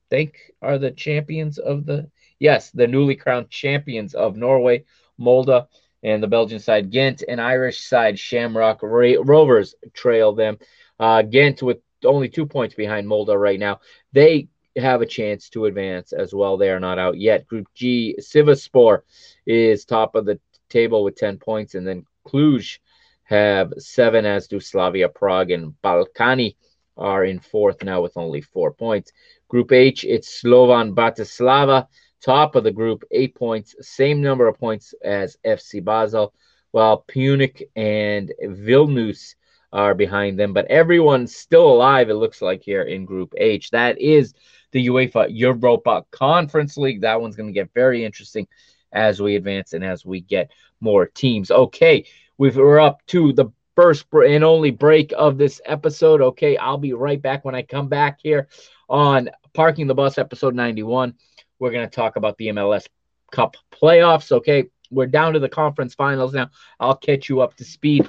think are the champions of the yes, the newly crowned champions of Norway, Molde, And the Belgian side, Ghent, and Irish side, Shamrock Rovers trail them. Uh, Ghent with only two points behind Molde right now. They have a chance to advance as well. They are not out yet. Group G, Sivasspor is top of the table with 10 points, and then Cluj have seven, as do Slavia Prague and Ballkani are in fourth now with only four points. Group H, it's Slovan Bratislava, top of the group, eight points, same number of points as FC Basel, while Pyunik and Vilnius are behind them, but everyone's still alive, it looks like, here in Group H. That is the UEFA Europa Conference League. That one's going to get very interesting as we advance and as we get more teams. Okay, we're up to the first and only break of this episode. Okay, I'll be right back when I come back here on Parking the Bus, episode 91. We're going to talk about the MLS Cup playoffs. Okay, we're down to the conference finals now. I'll catch you up to speed.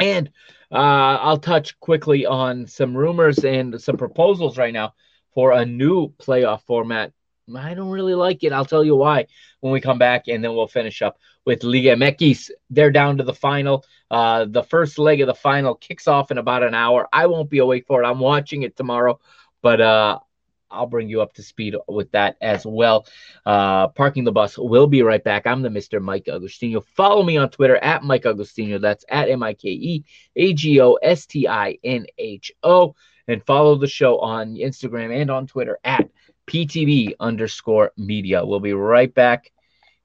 And uh, I'll touch quickly on some rumors and some proposals right now for a new playoff format. I don't really like it. I'll tell you why when we come back, and then we'll finish up with Liga MX. They're down to the final. Uh, the first leg of the final kicks off in about an hour. I won't be awake for it. I'm watching it tomorrow, but uh, I'll bring you up to speed with that as well. Uh, parking the bus. We'll be right back. I'm the Mr. Mike Agostinho. Follow me on Twitter at Mike Agostinho. That's at M I K E A G O S T I N H O. And follow the show on Instagram and on Twitter at PTB underscore media. We'll be right back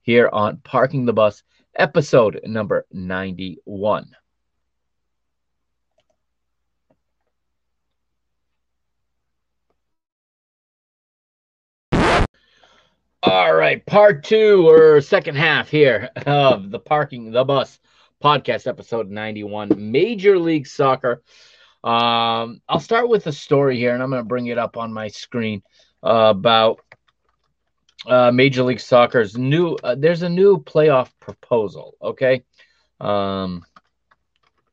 here on Parking the Bus, episode number 91. All right, part two or second half here of the Parking the Bus podcast, episode 91, Major League Soccer. Um, I'll start with a story here, and I'm going to bring it up on my screen uh, about uh, Major League Soccer's new. Uh, there's a new playoff proposal. Okay, um,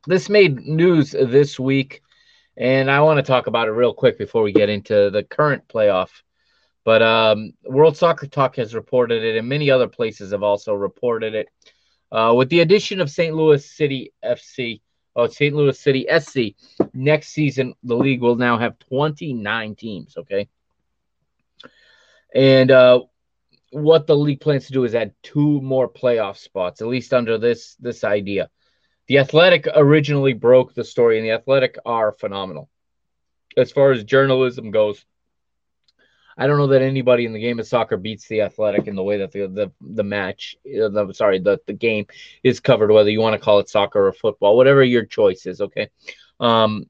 this made news this week, and I want to talk about it real quick before we get into the current playoff but um, World Soccer Talk has reported it, and many other places have also reported it. Uh, with the addition of St. Louis City FC, oh, St. Louis City SC, next season the league will now have 29 teams. Okay, and uh, what the league plans to do is add two more playoff spots, at least under this this idea. The Athletic originally broke the story, and the Athletic are phenomenal. As far as journalism goes, I don't know that anybody in the game of soccer beats the Athletic in the way that the the, the match, uh, the, sorry, the, the game is covered, whether you want to call it soccer or football, whatever your choice is, okay? Um,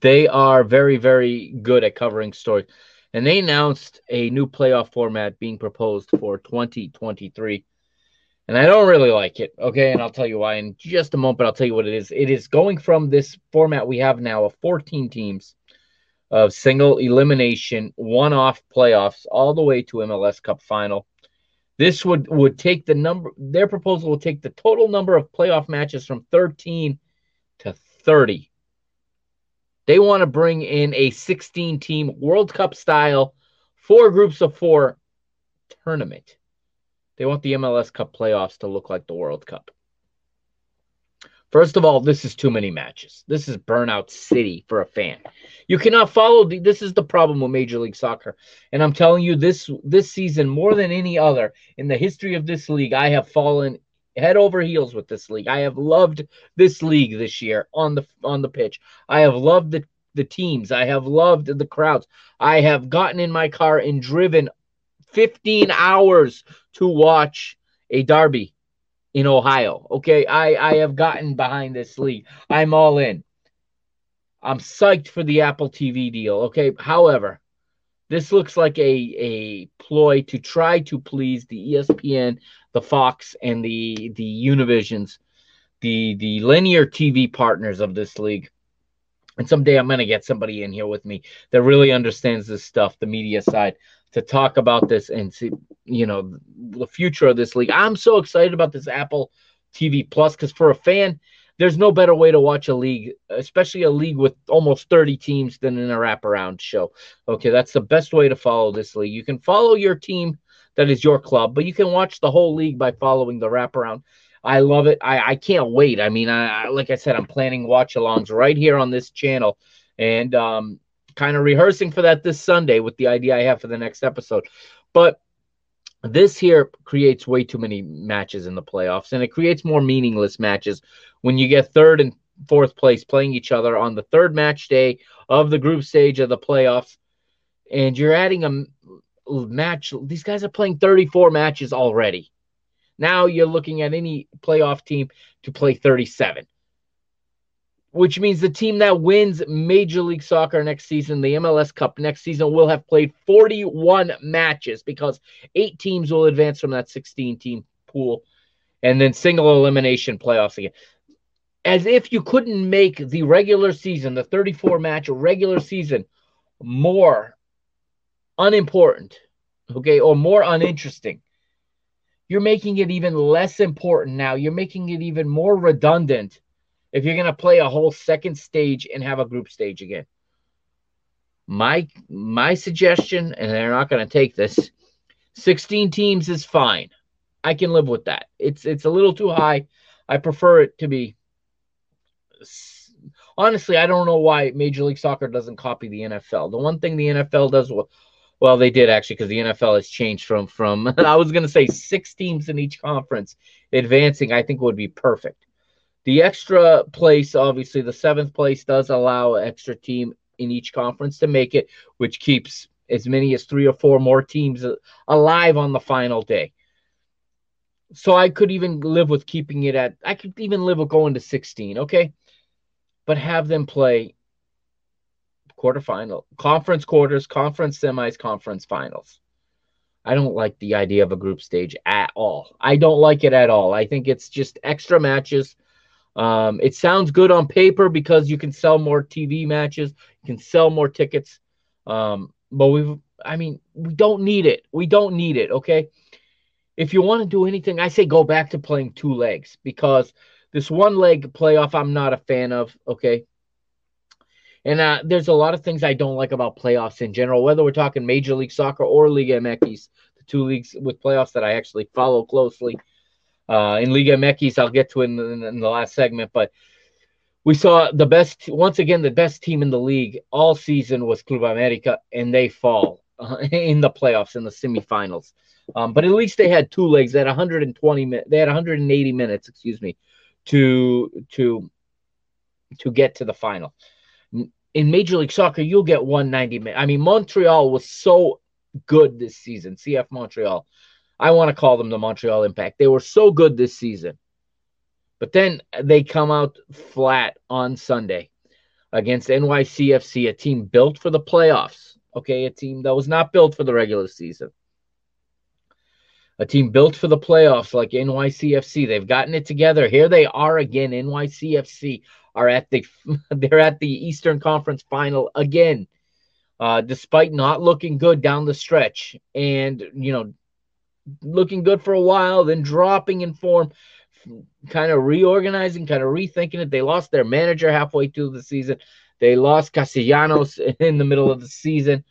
they are very, very good at covering stories. And they announced a new playoff format being proposed for 2023. And I don't really like it. Okay. And I'll tell you why in just a moment. I'll tell you what it is. It is going from this format we have now of 14 teams of single elimination, one off playoffs, all the way to MLS Cup final. This would, would take the number, their proposal will take the total number of playoff matches from 13 to 30. They want to bring in a 16 team World Cup style, four groups of four tournament. They want the MLS Cup playoffs to look like the World Cup. First of all, this is too many matches. This is burnout city for a fan. You cannot follow the, this is the problem with Major League Soccer. And I'm telling you this this season more than any other in the history of this league, I have fallen head over heels with this league. I have loved this league this year on the on the pitch. I have loved the the teams. I have loved the crowds. I have gotten in my car and driven 15 hours to watch a derby in Ohio. Okay, I I have gotten behind this league. I'm all in. I'm psyched for the Apple TV deal. Okay, however, this looks like a a ploy to try to please the ESPN, the Fox, and the the Univisions, the the linear TV partners of this league. And someday I'm gonna get somebody in here with me that really understands this stuff, the media side, to talk about this and see, you know, the future of this league. I'm so excited about this Apple TV Plus because for a fan, there's no better way to watch a league, especially a league with almost 30 teams, than in a wraparound show. Okay, that's the best way to follow this league. You can follow your team that is your club, but you can watch the whole league by following the wraparound. I love it. I, I can't wait. I mean, I, like I said, I'm planning watch alongs right here on this channel and um, kind of rehearsing for that this Sunday with the idea I have for the next episode. But this here creates way too many matches in the playoffs and it creates more meaningless matches when you get third and fourth place playing each other on the third match day of the group stage of the playoffs and you're adding a match. These guys are playing 34 matches already. Now you're looking at any playoff team to play 37 which means the team that wins Major League Soccer next season, the MLS Cup next season, will have played 41 matches because eight teams will advance from that 16 team pool and then single elimination playoffs again. As if you couldn't make the regular season, the 34 match regular season, more unimportant, okay, or more uninteresting. You're making it even less important now. You're making it even more redundant if you're going to play a whole second stage and have a group stage again. My my suggestion, and they're not going to take this, 16 teams is fine. I can live with that. It's it's a little too high. I prefer it to be honestly, I don't know why Major League Soccer doesn't copy the NFL. The one thing the NFL does well, well they did actually because the NFL has changed from from I was going to say six teams in each conference advancing. I think would be perfect. The extra place, obviously, the seventh place does allow an extra team in each conference to make it, which keeps as many as three or four more teams alive on the final day. So I could even live with keeping it at, I could even live with going to 16, okay? But have them play quarterfinal, conference quarters, conference semis, conference finals. I don't like the idea of a group stage at all. I don't like it at all. I think it's just extra matches um, it sounds good on paper because you can sell more TV matches, you can sell more tickets. Um, but we've, I mean, we don't need it. We don't need it. Okay. If you want to do anything, I say go back to playing two legs because this one leg playoff I'm not a fan of. Okay. And uh, there's a lot of things I don't like about playoffs in general, whether we're talking Major League Soccer or Liga MX, the two leagues with playoffs that I actually follow closely. Uh, in Liga MX, I'll get to in, in, in the last segment, but we saw the best once again the best team in the league all season was Club America, and they fall. uh, in the playoffs in the semifinals. Um, but at least they had two legs. They had 120 minutes. They had 180 minutes, excuse me, to to to get to the final. In Major League Soccer, you'll get 190 minutes. I mean, Montreal was so good this season. CF Montreal. I want to call them the Montreal Impact. They were so good this season. But then they come out flat on Sunday against NYCFC, a team built for the playoffs. Okay, a team that was not built for the regular season. A team built for the playoffs like NYCFC. They've gotten it together. Here they are again. NYCFC are at the they're at the Eastern Conference final again. Uh, despite not looking good down the stretch and you know looking good for a while, then dropping in form, kind of reorganizing, kind of rethinking it. They lost their manager halfway through the season. They lost Castellanos in the middle of the season,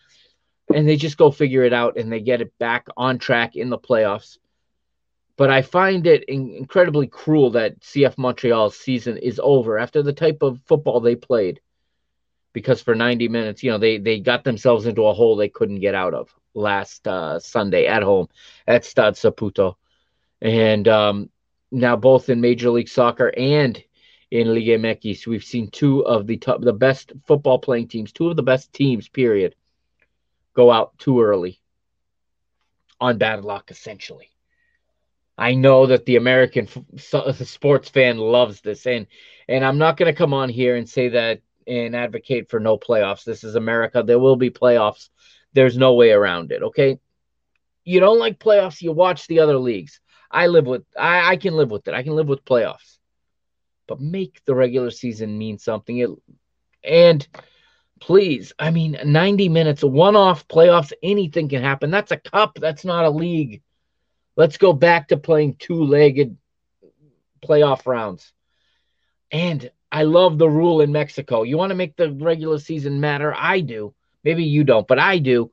and they just go figure it out and they get it back on track in the playoffs. But I find it in- incredibly cruel that CF Montreal's season is over after the type of football they played. Because for 90 minutes, you know, they they got themselves into a hole they couldn't get out of last uh, Sunday at home at Stade Saputo. And um, now both in Major League Soccer and in Liga MX, we've seen two of the top, the best football playing teams, two of the best teams, period, go out too early on bad luck, essentially. I know that the American f- sports fan loves this, and and I'm not going to come on here and say that and advocate for no playoffs. This is America. There will be playoffs. There's no way around it. Okay. You don't like playoffs, you watch the other leagues. I live with I, I can live with it. I can live with playoffs. But make the regular season mean something. It, and please, I mean, 90 minutes, one off playoffs, anything can happen. That's a cup. That's not a league. Let's go back to playing two legged playoff rounds. And I love the rule in Mexico. You want to make the regular season matter? I do. Maybe you don't, but I do.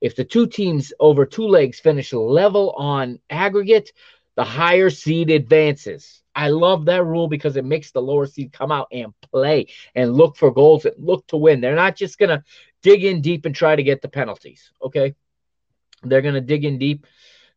If the two teams over two legs finish level on aggregate, the higher seed advances. I love that rule because it makes the lower seed come out and play and look for goals and look to win. They're not just going to dig in deep and try to get the penalties. Okay. They're going to dig in deep.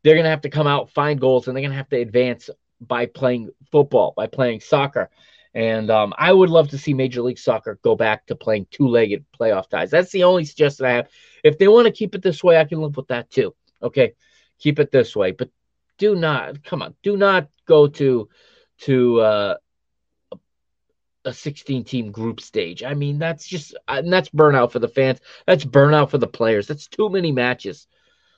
They're going to have to come out, find goals, and they're going to have to advance by playing football, by playing soccer. And um, I would love to see Major League Soccer go back to playing two-legged playoff ties. That's the only suggestion I have. If they want to keep it this way, I can live with that too. Okay, keep it this way, but do not come on. Do not go to to uh, a 16 team group stage. I mean, that's just and that's burnout for the fans. That's burnout for the players. That's too many matches.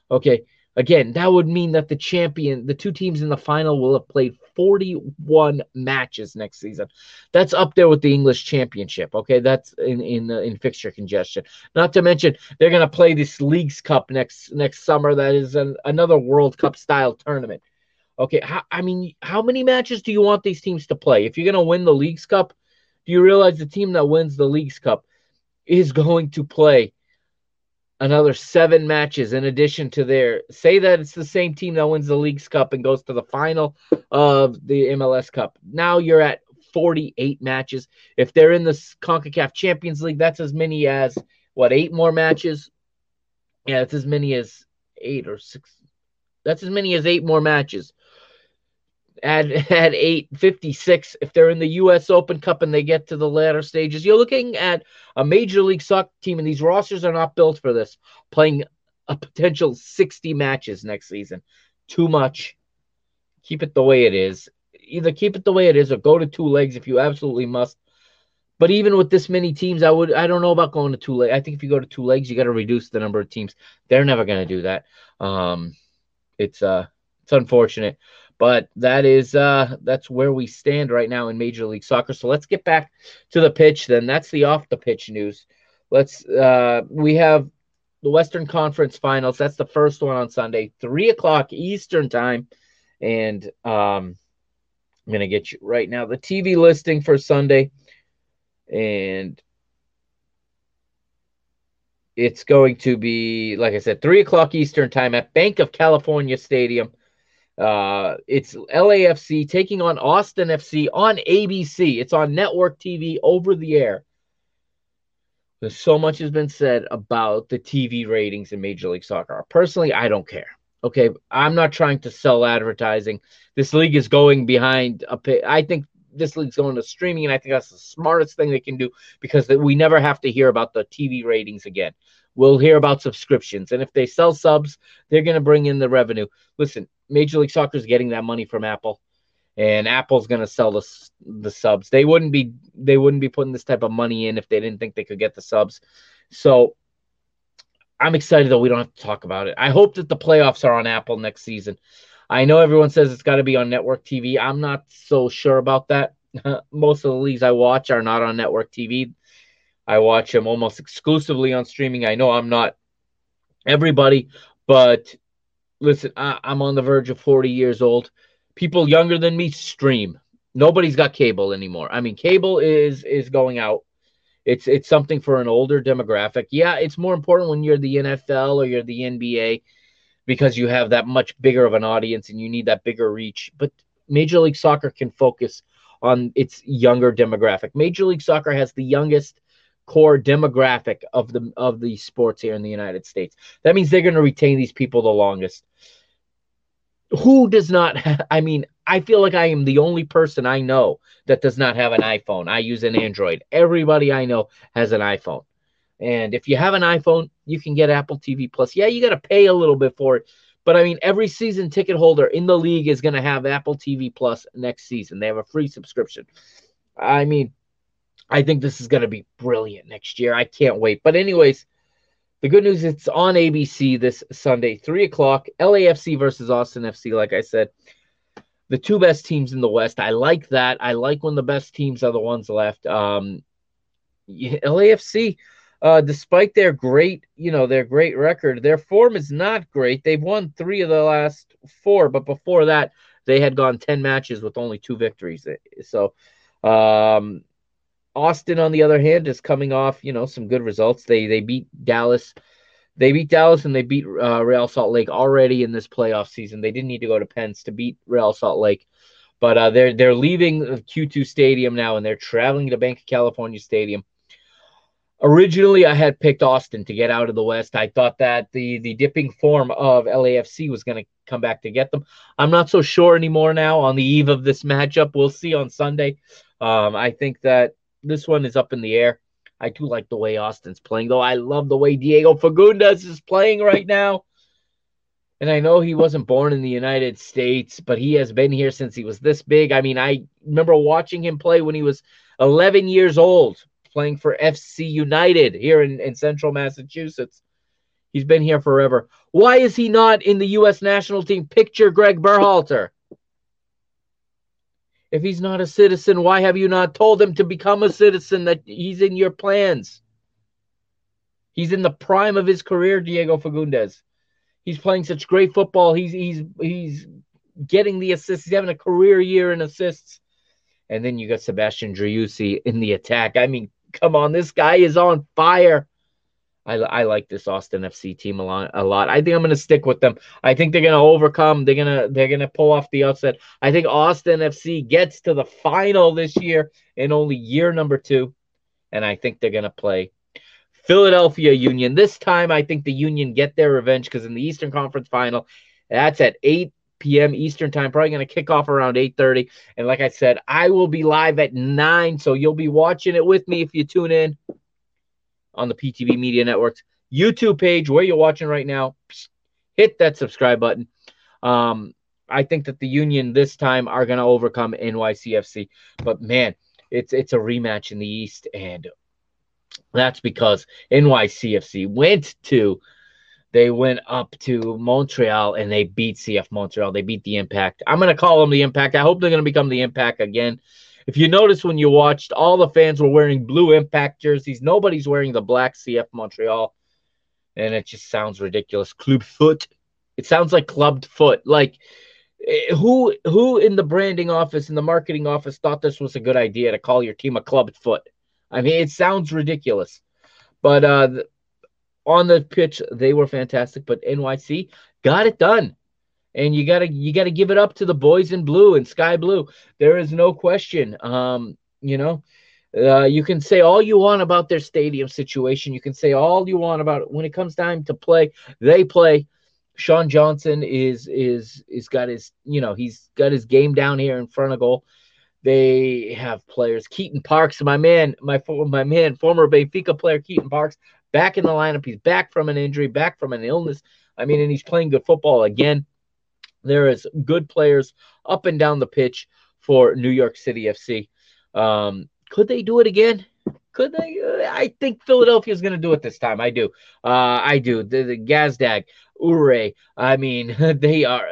Okay, Again, that would mean that the champion, the two teams in the final, will have played 41 matches next season. That's up there with the English Championship. Okay, that's in in uh, in fixture congestion. Not to mention they're going to play this Leagues Cup next next summer. That is an, another World Cup style tournament. Okay, how, I mean, how many matches do you want these teams to play? If you're going to win the Leagues Cup, do you realize the team that wins the Leagues Cup is going to play another seven matches in addition to their say that it's the same team that wins the league's cup and goes to the final of the MLS Cup. Now you're at 48 matches. If they're in the CONCACAF Champions League, that's as many as what, eight more matches? Yeah, it's as many as eight or six. That's as many as eight more matches at at 856 if they're in the US Open Cup and they get to the latter stages you're looking at a major league soccer team and these rosters are not built for this playing a potential 60 matches next season. Too much. Keep it the way it is. Either keep it the way it is or go to two legs if you absolutely must. But even with this many teams I would I don't know about going to two legs I think if you go to two legs you got to reduce the number of teams. They're never going to do that. Um it's uh it's unfortunate but that is uh, that's where we stand right now in Major League Soccer. So let's get back to the pitch. Then that's the off the pitch news. Let's uh, we have the Western Conference Finals. That's the first one on Sunday, three o'clock Eastern time, and um, I'm gonna get you right now the TV listing for Sunday, and it's going to be like I said, three o'clock Eastern time at Banc of California Stadium. Uh, it's LAFC taking on Austin FC on ABC. It's on network TV over the air. So much has been said about the TV ratings in Major League Soccer. Personally, I don't care. Okay, I'm not trying to sell advertising. This league is going behind a pay. I think this league's going to streaming, and I think that's the smartest thing they can do because we never have to hear about the TV ratings again. We'll hear about subscriptions, and if they sell subs, they're going to bring in the revenue. Listen, Major League Soccer is getting that money from Apple, and Apple's going to sell the the subs. They wouldn't be they wouldn't be putting this type of money in if they didn't think they could get the subs. So I'm excited that we don't have to talk about it. I hope that the playoffs are on Apple next season. I know everyone says it's got to be on network TV. I'm not so sure about that. Most of the leagues I watch are not on network TV. I watch them almost exclusively on streaming. I know I'm not everybody, but listen, I, am on the verge of 40 years old. People younger than me stream. Nobody's got cable anymore. I mean, cable is is going out. It's it's something for an older demographic. Yeah, it's more important when you're the NFL or you're the NBA because you have that much bigger of an audience and you need that bigger reach. But Major League Soccer can focus on its younger demographic. Major League Soccer has the youngest core demographic of the of the sports here in the United States. That means they're going to retain these people the longest. Who does not I mean, I feel like I am the only person I know that does not have an iPhone. I use an Android. Everybody I know has an iPhone. And if you have an iPhone, you can get Apple TV Plus. Yeah, you got to pay a little bit for it. But I mean, every season ticket holder in the league is going to have Apple TV Plus next season. They have a free subscription. I mean, I think this is going to be brilliant next year. I can't wait. But, anyways, the good news is it's on ABC this Sunday, 3 o'clock. LAFC versus Austin FC, like I said the two best teams in the West. I like that. I like when the best teams are the ones left. Um, LAFC, uh, despite their great, you know, their great record, their form is not great. They've won three of the last four, but before that, they had gone ten matches with only two victories. So, um, Austin, on the other hand, is coming off, you know, some good results. They they beat Dallas they beat Dallas and they beat uh, Real Salt Lake already in this playoff season. They didn't need to go to Pence to beat Real Salt Lake, but uh, they're they're leaving Q2 Stadium now and they're traveling to Banc of California Stadium. Originally, I had picked Austin to get out of the West. I thought that the the dipping form of LAFC was going to come back to get them. I'm not so sure anymore now. On the eve of this matchup, we'll see on Sunday. Um, I think that this one is up in the air. I do like the way Austin's playing, though. I love the way Diego Fagundez is playing right now. And I know he wasn't born in the United States, but he has been here since he was this big. I mean, I remember watching him play when he was 11 years old, playing for FC United here in, in central Massachusetts. He's been here forever. Why is he not in the U.S. national team? Picture Greg Berhalter. If he's not a citizen, why have you not told him to become a citizen that he's in your plans? He's in the prime of his career, Diego Fagundez. He's playing such great football. He's he's he's getting the assists. He's having a career year in assists. And then you got Sebastian Driussi in the attack. I mean, come on, this guy is on fire. I, I like this Austin FC team a lot, a lot. I think I'm going to stick with them. I think they're going to overcome. They're going to they're going to pull off the upset. I think Austin FC gets to the final this year in only year number 2 and I think they're going to play Philadelphia Union. This time I think the Union get their revenge cuz in the Eastern Conference final, that's at 8 p.m. Eastern time, probably going to kick off around 8:30. And like I said, I will be live at 9, so you'll be watching it with me if you tune in on the PTB Media Network's YouTube page where you're watching right now. Hit that subscribe button. Um, I think that the Union this time are going to overcome NYCFC, but man, it's it's a rematch in the East, and that's because NYCFC went to they went up to Montreal and they beat CF Montreal. They beat the Impact. I'm going to call them the Impact. I hope they're going to become the Impact again. If you notice when you watched, all the fans were wearing blue Impact jerseys. Nobody's wearing the black CF Montreal, and it just sounds ridiculous. Club foot. It sounds like clubbed foot. Like eh, who who in the branding office in the marketing office thought this was a good idea to call your team a clubbed foot? I mean, it sounds ridiculous. But uh, on the pitch, they were fantastic. But NYC got it done and you gotta you gotta give it up to the boys in blue and sky blue. There is no question. Um, you know, Uh, you can say all you want about their stadium situation. You can say all you want about it. When it comes time to play, they play. Sean Johnson is is is got his you know he's got his game down here in front of goal. They have players. Keaton Parks, my man, my my man, former Benfica player Keaton Parks, back in the lineup. He's back from an injury, back from an illness. I mean, and he's playing good football again. There is good players up and down the pitch for New York City FC. Um, could they do it again? Could they? Uh, I think Philadelphia is going to do it this time. I do. Uh, I do. The, the Gazdag, Uhre. I mean, they are.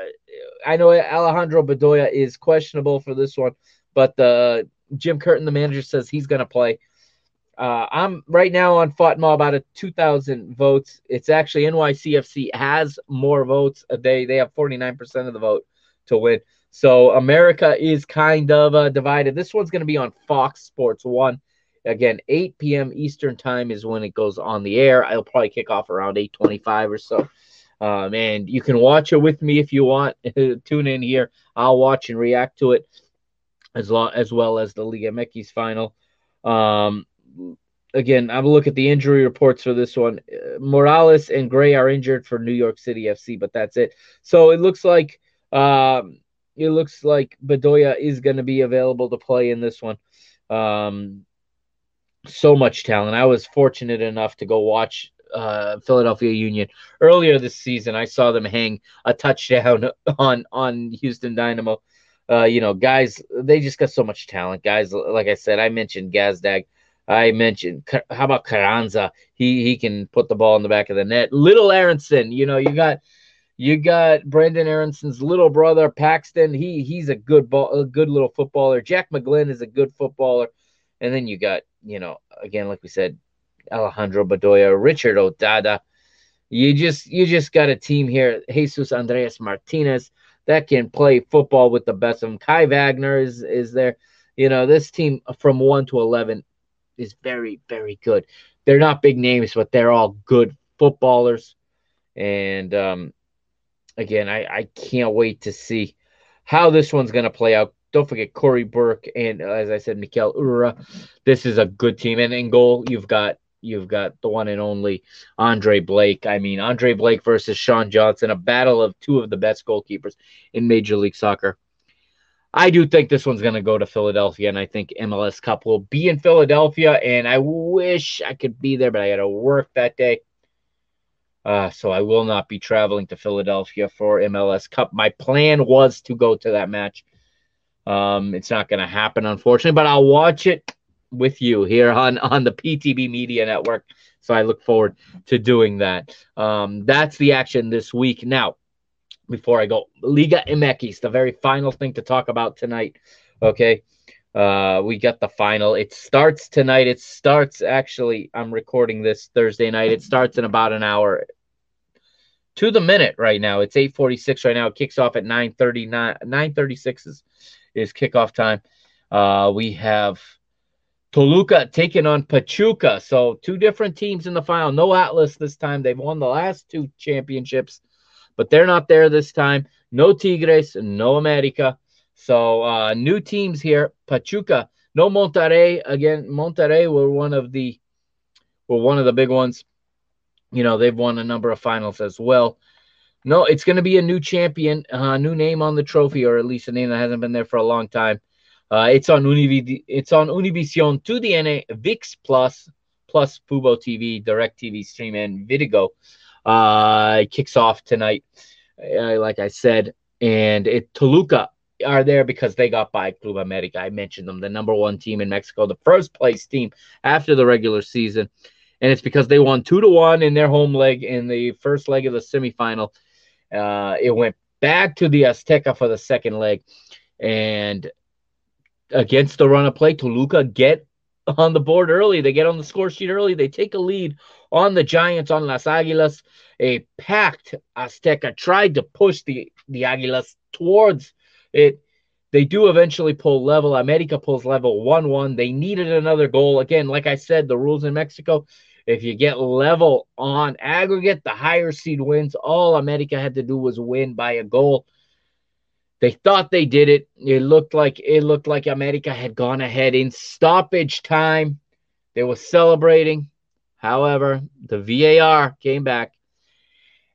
I know Alejandro Bedoya is questionable for this one, but the Jim Curtin, the manager, says he's going to play. Uh, I'm right now on FotMob about a 2,000 votes. It's actually NYCFC has more votes. They they have 49% of the vote to win. So America is kind of uh, divided. This one's going to be on Fox Sports One. Again, 8 p.m. Eastern time is when it goes on the air. I'll probably kick off around 8:25 or so. Um, and you can watch it with me if you want. Tune in here. I'll watch and react to it as as well as the Liga MX final. Um, again, I'm look at the injury reports for this one. Uh, Morales and Gray are injured for New York City FC, but that's it. So it looks like um, it looks like Bedoya is going to be available to play in this one. Um, so much talent. I was fortunate enough to go watch uh, Philadelphia Union earlier this season. I saw them hang a touchdown on on Houston Dynamo. Uh, you know, guys, they just got so much talent. Guys, like I said, I mentioned Gazdag. I mentioned how about Carranza? He he can put the ball in the back of the net. Little Aaronson, you know, you got you got Brandon Aaronson's little brother Paxton. He he's a good ball, a good little footballer. Jack McGlynn is a good footballer, and then you got you know again like we said, Alejandro Bedoya, Richard Odada. You just you just got a team here. Jesus Andreas Martinez that can play football with the best of them. Kai Wagner is is there. You know this team from one to eleven is very, very good. They're not big names, but they're all good footballers. And um, again, I, I can't wait to see how this one's going to play out. Don't forget Cory Burke and, as I said, Mikel Uhre. This is a good team. And in goal, you've got you've got the one and only Andre Blake. I mean, Andre Blake versus Sean Johnson, a battle of two of the best goalkeepers in Major League Soccer. I do think this one's going to go to Philadelphia, and I think MLS Cup will be in Philadelphia. And I wish I could be there, but I had to work that day. Uh, so I will not be traveling to Philadelphia for MLS Cup. My plan was to go to that match. Um, it's not going to happen, unfortunately, but I'll watch it with you here on on the PTB Media Network. So I look forward to doing that. Um, that's the action this week. Now, before I go. Liga MX, the very final thing to talk about tonight. Okay. Uh, we got the final. It starts tonight. It starts actually. I'm recording this Thursday night. It starts in about an hour to the minute right now. It's 8:46 right now. It kicks off at 9:39. 9:36 is is kickoff time. Uh, we have Toluca taking on Pachuca. So two different teams in the final. No Atlas this time. They've won the last two championships but they're not there this time. No Tigres, no America. So uh, new teams here. Pachuca, no Monterrey. Again, Monterrey were one of the were one of the big ones. You know, they've won a number of finals as well. No, it's going to be a new champion, a uh, new name on the trophy, or at least a name that hasn't been there for a long time. Uh, it's on Univ- it's on Univision, TUDN, VIX Plus, plus Fubo TV, Direct TV Stream, and Video. Uh, it kicks off tonight, uh, like I said, and it Toluca are there because they got by Club America. I mentioned them, the number one team in Mexico, the first place team after the regular season, and it's because they won two to one in their home leg in the first leg of the semifinal. Uh, it went back to the Azteca for the second leg, and against the run of play, Toluca get on the board early. They get on the score sheet early. They take a lead on the Giants, on Las Águilas. A packed Azteca tried to push the, the Águilas towards it. They do eventually pull level. America pulls level 1 1. They needed another goal. Again, like I said, the rules in Mexico if you get level on aggregate, the higher seed wins. All America had to do was win by a goal. They thought they did it. It looked like it looked like America had gone ahead in stoppage time. They were celebrating. However, the VAR came back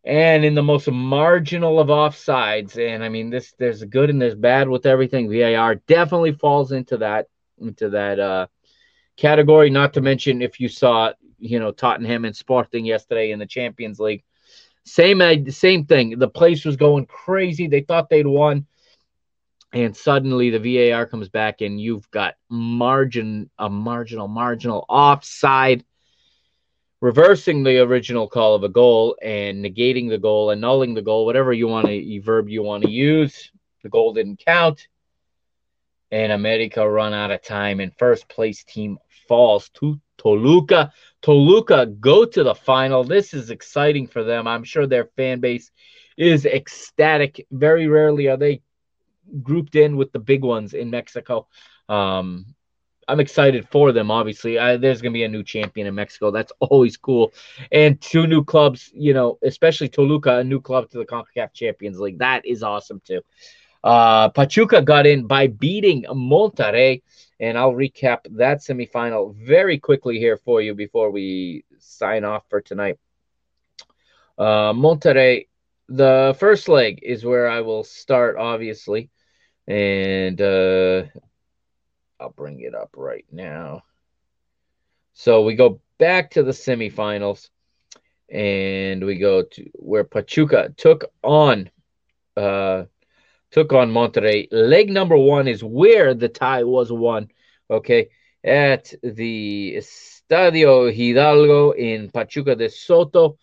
and in the most marginal of offsides. And I mean, this there's good and there's bad with everything. VAR definitely falls into that into that uh, category. Not to mention if you saw you know Tottenham and Sporting yesterday in the Champions League, same same thing. The place was going crazy. They thought they'd won. And suddenly the VAR comes back and you've got margin a marginal marginal offside reversing the original call of a goal and negating the goal, annulling the goal, whatever you want to verb you want to use. The goal didn't count. And America run out of time, and first place team falls to Toluca. Toluca go to the final. This is exciting for them. I'm sure their fan base is ecstatic. Very rarely are they grouped in with the big ones in Mexico. Um, I'm excited for them. Obviously, I, there's going to be a new champion in Mexico. That's always cool. And two new clubs, you know, especially Toluca, a new club to the Concacaf Champions League. That is awesome too. Uh, Pachuca got in by beating Monterrey, and I'll recap that semifinal very quickly here for you before we sign off for tonight. Uh, Monterrey, the first leg is where I will start, obviously, and uh, I'll bring it up right now. So we go back to the semifinals and we go to where Pachuca took on uh took on Monterrey. Leg number 1 is where the tie was won, okay? At the Estadio Hidalgo in Pachuca de Soto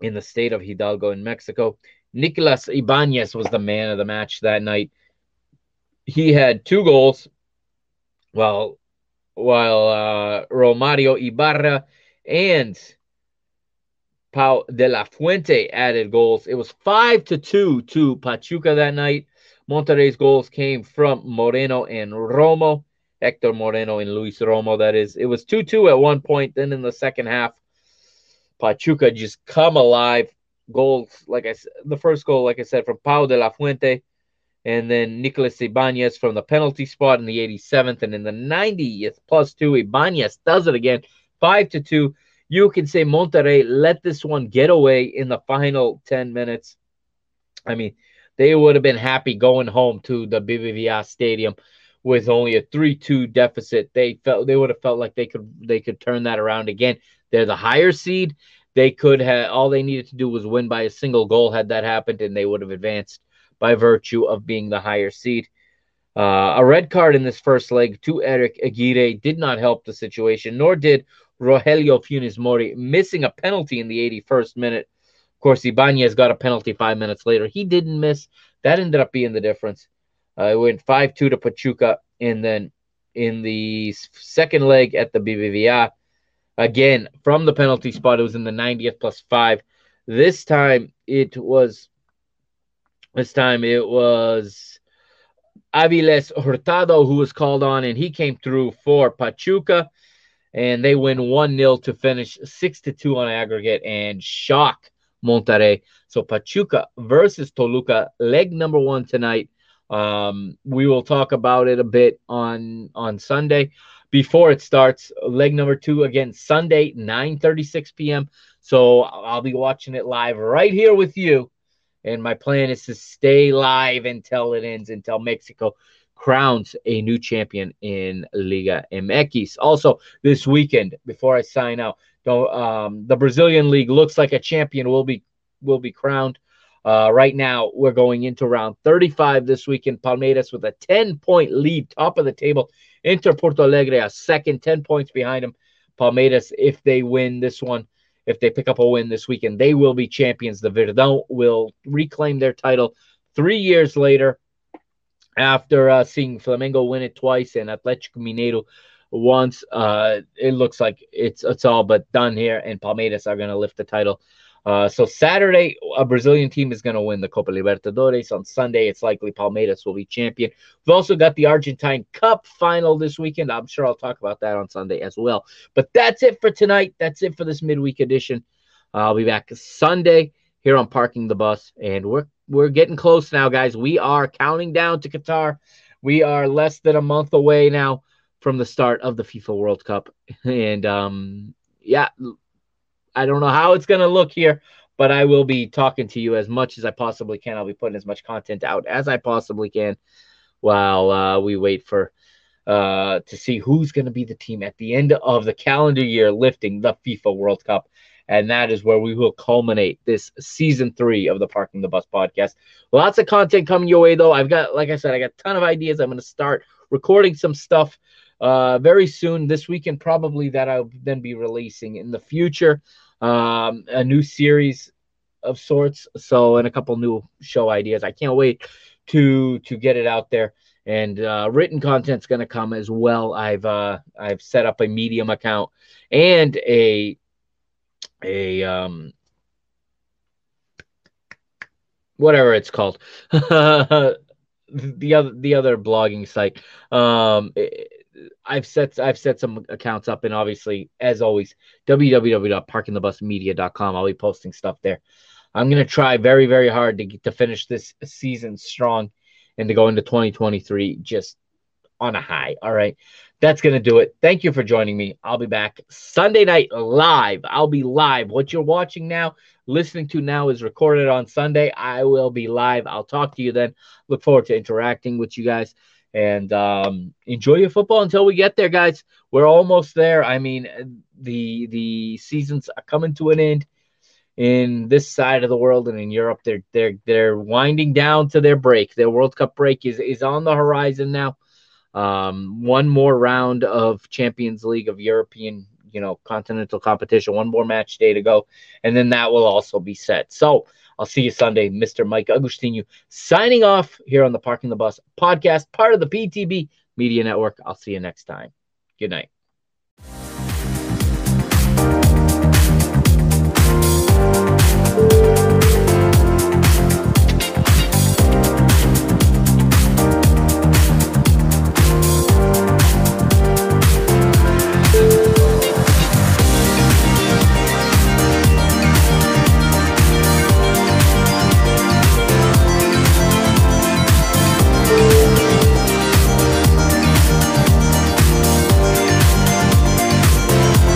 in the state of Hidalgo in Mexico. Nicolas Ibanez was the man of the match that night. He had two goals well, while uh, Romario Ibarra and Pau de la Fuente added goals. It was five to two to Pachuca that night. Monterrey's goals came from Moreno and Romo, Hector Moreno and Luis Romo. That is, it was two two at one point. Then in the second half, Pachuca just come alive. Goals, like I said, the first goal, like I said, from Pau de la Fuente and then Nicolas Ibanez from the penalty spot in the 87th, and in the 90th plus two, Ibanez does it again, five to two. You can say Monterrey let this one get away in the final 10 minutes. I mean, they would have been happy going home to the BBVA Stadium with only a 3-2 deficit. They felt they would have felt like they could they could turn that around again. They're the higher seed. They could have all they needed to do was win by a single goal had that happened, and they would have advanced by virtue of being the higher seed. Uh, a red card in this first leg to Eric Aguirre did not help the situation, nor did Rogelio Funes Mori, missing a penalty in the 81st minute. Of course, Ibanez got a penalty five minutes later. He didn't miss. That ended up being the difference. Uh, it went 5 2 to Pachuca. And then in the second leg at the BBVA, again, from the penalty spot, it was in the 90th plus five. This time it was this time it was Aviles Hurtado who was called on, and he came through for Pachuca, and they win 1 0 to finish 6 to 2 on aggregate and shock Monterrey. So Pachuca versus Toluca, leg number one tonight. Um, we will talk about it a bit on on Sunday before it starts. Leg number two again Sunday, 9 36 p.m. So I'll be watching it live right here with you and my plan is to stay live until it ends, until Mexico crowns a new champion in Liga MX. Also, this weekend, before I sign out, um, the Brazilian league looks like a champion will be will be crowned. Uh, right now, we're going into round 35 this weekend. Palmeiras with a 10 point lead, top of the table. Inter Porto Alegre, a second, 10 points behind them. Palmeiras, if they win this one, if they pick up a win this weekend, they will be champions. The Verdão will reclaim their title three years later after uh, seeing Flamengo win it twice and Atletico Mineiro once. Uh, it looks like it's it's all but done here, and Palmeiras are going to lift the title uh, so Saturday, a Brazilian team is going to win the Copa Libertadores. On Sunday, it's likely Palmeiras will be champion. We've also got the Argentine Cup final this weekend. I'm sure I'll talk about that on Sunday as well. But that's it for tonight. That's it for this midweek edition. I'll be back Sunday here on Parking the Bus, and we're we're getting close now, guys. We are counting down to Qatar. We are less than a month away now from the start of the FIFA World Cup. And um, yeah, I don't know how it's going to look here, but I will be talking to you as much as I possibly can. I'll be putting as much content out as I possibly can while uh, we wait for uh, to see who's going to be the team at the end of the calendar year lifting the FIFA World Cup. And that is where we will culminate this season three of the Parking the Bus podcast. Lots of content coming your way, though. I've got, like I said, I got a ton of ideas. I'm going to start recording some stuff uh, very soon this weekend, probably that I'll then be releasing in the future. Um, a new series of sorts. So, and a couple new show ideas. I can't wait to to get it out there and uh, written content's going to come as well. I've uh, I've set up a Medium account and a a um whatever it's called the other the other blogging site um I've set I've set some accounts up and obviously as always www.parkingthebusmedia.com I'll be posting stuff there. I'm to try very very hard to get, to finish this season strong and to go into 2023 just on a high. All right. That's to do it. Thank you for joining me. I'll be back Sunday night live. I'll be live. What you're watching now, listening to now is recorded on Sunday. I will be live. I'll talk to you then. Look forward to interacting with you guys and um, enjoy your football until we get there, guys. We're almost there. I mean, the the seasons are coming to an end in this side of the world and in Europe. They're they're they're winding down to their break. Their World Cup break is is on the horizon now. Um, one more round of Champions League of European, you know, continental competition. One more match day to go, and then that will also be set. So I'll see you Sunday, Mr. Mike Agostinho, signing off here on the Parking the Bus podcast, part of the PTB Media Network. I'll see you next time. Good night.